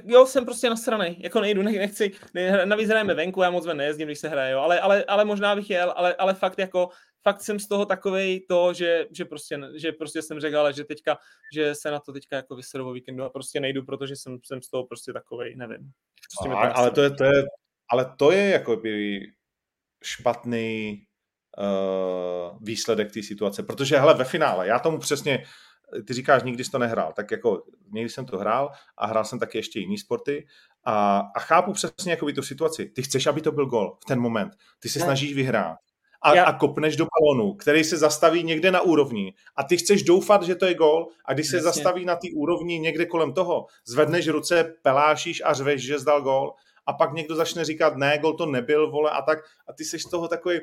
Speaker 3: jo, jsem prostě na straně, jako nejdu, ne, nechci, ne, navíc hrajeme venku, já moc ven nejezdím, když se hraje, jo, ale, ale, ale možná bych jel, ale, ale fakt jako, fakt jsem z toho takovej to, že, že, prostě, že prostě jsem řekl, ale že teďka, že se na to teďka jako vyseru o víkendu a prostě nejdu, protože jsem, jsem z toho prostě takovej, nevím. Prostě
Speaker 1: a, to ale, to je, to je, ale to je jako by špatný uh, výsledek té situace, protože hele, ve finále, já tomu přesně, ty říkáš, nikdy jsi to nehrál, tak jako někdy jsem to hrál a hrál jsem taky ještě jiný sporty a, a chápu přesně jako by tu situaci. Ty chceš, aby to byl gol v ten moment. Ty se snažíš vyhrát a, a kopneš do balonu, který se zastaví někde na úrovni a ty chceš doufat, že to je gol a když se Jasně. zastaví na té úrovni někde kolem toho, zvedneš ruce, pelášíš a řveš, že zdal gol a pak někdo začne říkat, ne, gol to nebyl, vole, a tak a ty seš z toho takový,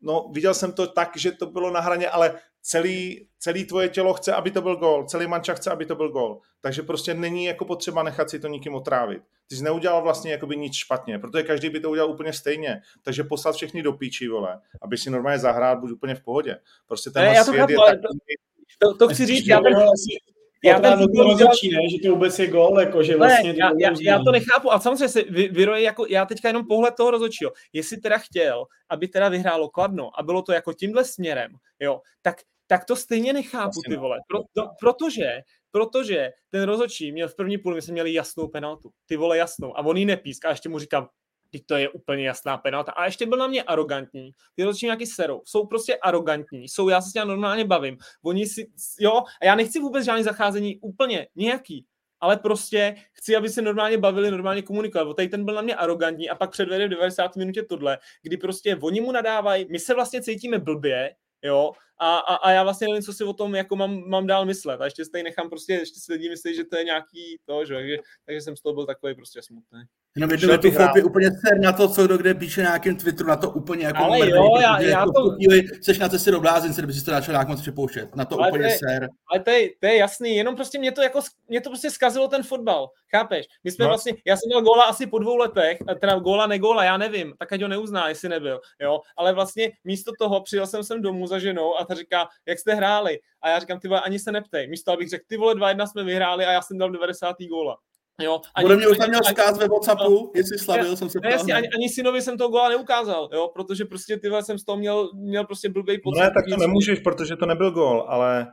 Speaker 1: no viděl jsem to tak, že to bylo na hraně, ale celý, celý tvoje tělo chce, aby to byl gol, celý manča chce, aby to byl gol. Takže prostě není jako potřeba nechat si to nikým otrávit. Ty jsi neudělal vlastně jakoby nic špatně, protože každý by to udělal úplně stejně. Takže poslat všechny do píči, vole, aby si normálně zahrát, buď úplně v pohodě. Prostě ten
Speaker 3: já to svět chápu, je tak... to, to, chci říct, já ten,
Speaker 4: já ten to rozhodčí, ne? že to vůbec je gol, jako, že vlastně
Speaker 3: ne, já, já, já, to nechápu a samozřejmě se vy, vyroje jako, já teďka jenom pohled toho rozhodčího, jestli teda chtěl, aby teda vyhrálo Kladno a bylo to jako tímhle směrem, jo, tak tak to stejně nechápu, ty vole. Pro, to, protože, protože ten rozhodčí měl v první půli, my jsme měli jasnou penaltu. Ty vole jasnou. A on jí nepísk a ještě mu říkám, teď to je úplně jasná penalta. A ještě byl na mě arrogantní. Ty rozhodčí nějaký serou. Jsou prostě arrogantní. Jsou, já se s tím normálně bavím. Oni si, jo, a já nechci vůbec žádný zacházení úplně nějaký ale prostě chci, aby se normálně bavili, normálně komunikovali. Tady ten byl na mě arrogantní a pak předvede v 90 minutě tohle, kdy prostě oni mu nadávají, my se vlastně cítíme blbě, jo, a, a, a já vlastně nevím, co si o tom jako mám, mám dál myslet. A ještě stejně nechám prostě, ještě si lidi myslí, že to je nějaký to, že, takže, takže jsem z toho byl takový prostě smutný.
Speaker 2: Jenom jednu větu je úplně cer na to, co kdo kde píše na nějakém Twitteru, na to úplně jako
Speaker 3: Ale mrdý, jo, já, já
Speaker 2: jako to... Chvíli seš na cestě do blázince, kdyby si to začal nějak moc přepouštět. Na to ale úplně to je, ser.
Speaker 3: Ale to je, to je jasný, jenom prostě mě to jako, mě to prostě zkazilo ten fotbal, chápeš? My jsme no. vlastně, já jsem měl góla asi po dvou letech, teda góla, nególa, já nevím, tak ať ho neuzná, jestli nebyl, jo, ale vlastně místo toho přijel jsem sem domů za ženou a ta říká, jak jste hráli? A já říkám, ty vole, ani se neptej. Místo, abych řekl, ty vole, 2-1 jsme vyhráli a já jsem dal 90. góla. Jo,
Speaker 2: ani, Bude mě už tam měl vzkaz ve Whatsappu, no, jestli slavil, já, jsem se
Speaker 3: ptal. Jasně, ani, ani, synovi jsem toho góla neukázal, jo, protože prostě ty jsem z toho měl, měl prostě blbý pocit.
Speaker 1: No ne, tak to nemůžeš, protože to nebyl gól, ale...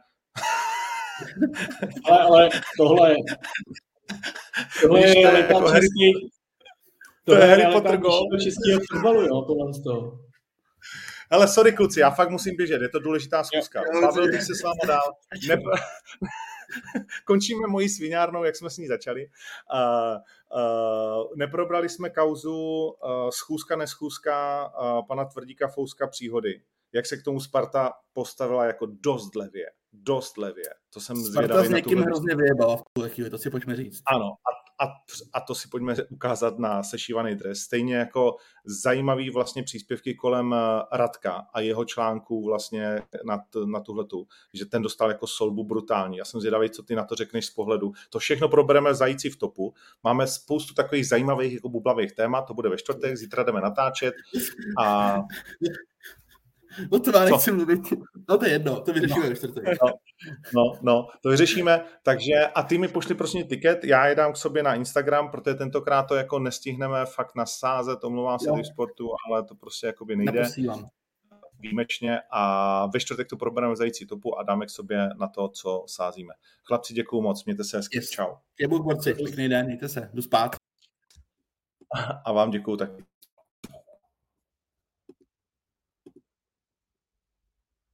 Speaker 4: ale, ale tohle je... Tohle je realita jako český...
Speaker 1: To je Harry Potter gól.
Speaker 4: Českého fotbalu, jo, tohle z toho.
Speaker 1: Ale sorry kluci, já fakt musím běžet, je to důležitá zkuska. Bavil bych se s vámi dál. Ne... Končíme mojí svinárnou, jak jsme s ní začali. Uh, uh, neprobrali jsme kauzu uh, schůzka, neschůzka uh, pana Tvrdíka Fouska příhody. Jak se k tomu Sparta postavila jako dost levě. Dost levě. To jsem
Speaker 2: Sparta s někým hrozně vyjebala v tuhle chvíli, to si pojďme říct.
Speaker 1: Ano, a a, a to si pojďme ukázat na sešívaný dres. Stejně jako zajímavý vlastně příspěvky kolem eh, Radka a jeho článků vlastně na, na tuhletu, že ten dostal jako solbu brutální. Já jsem zvědavý, co ty na to řekneš z pohledu. To všechno probereme zající v topu. Máme spoustu takových zajímavých jako bublavých témat, to bude ve čtvrtek, zítra jdeme natáčet a
Speaker 2: No to já nechci Co? mluvit. No to je jedno, to vyřešíme no. čtvrtek.
Speaker 1: No, no, no, to vyřešíme. Takže a ty mi pošli prostě tiket, já je dám k sobě na Instagram, protože tentokrát to jako nestihneme fakt nasázet, omlouvám se v sportu, ale to prostě jakoby nejde.
Speaker 2: Naposílám.
Speaker 1: Výjimečně a ve čtvrtek to probereme zající topu a dáme k sobě na to, co sázíme. Chlapci, děkuju moc, mějte se hezky, yes. čau.
Speaker 2: Je borci, pěkný den, mějte se, jdu spát.
Speaker 1: A vám děkuju taky.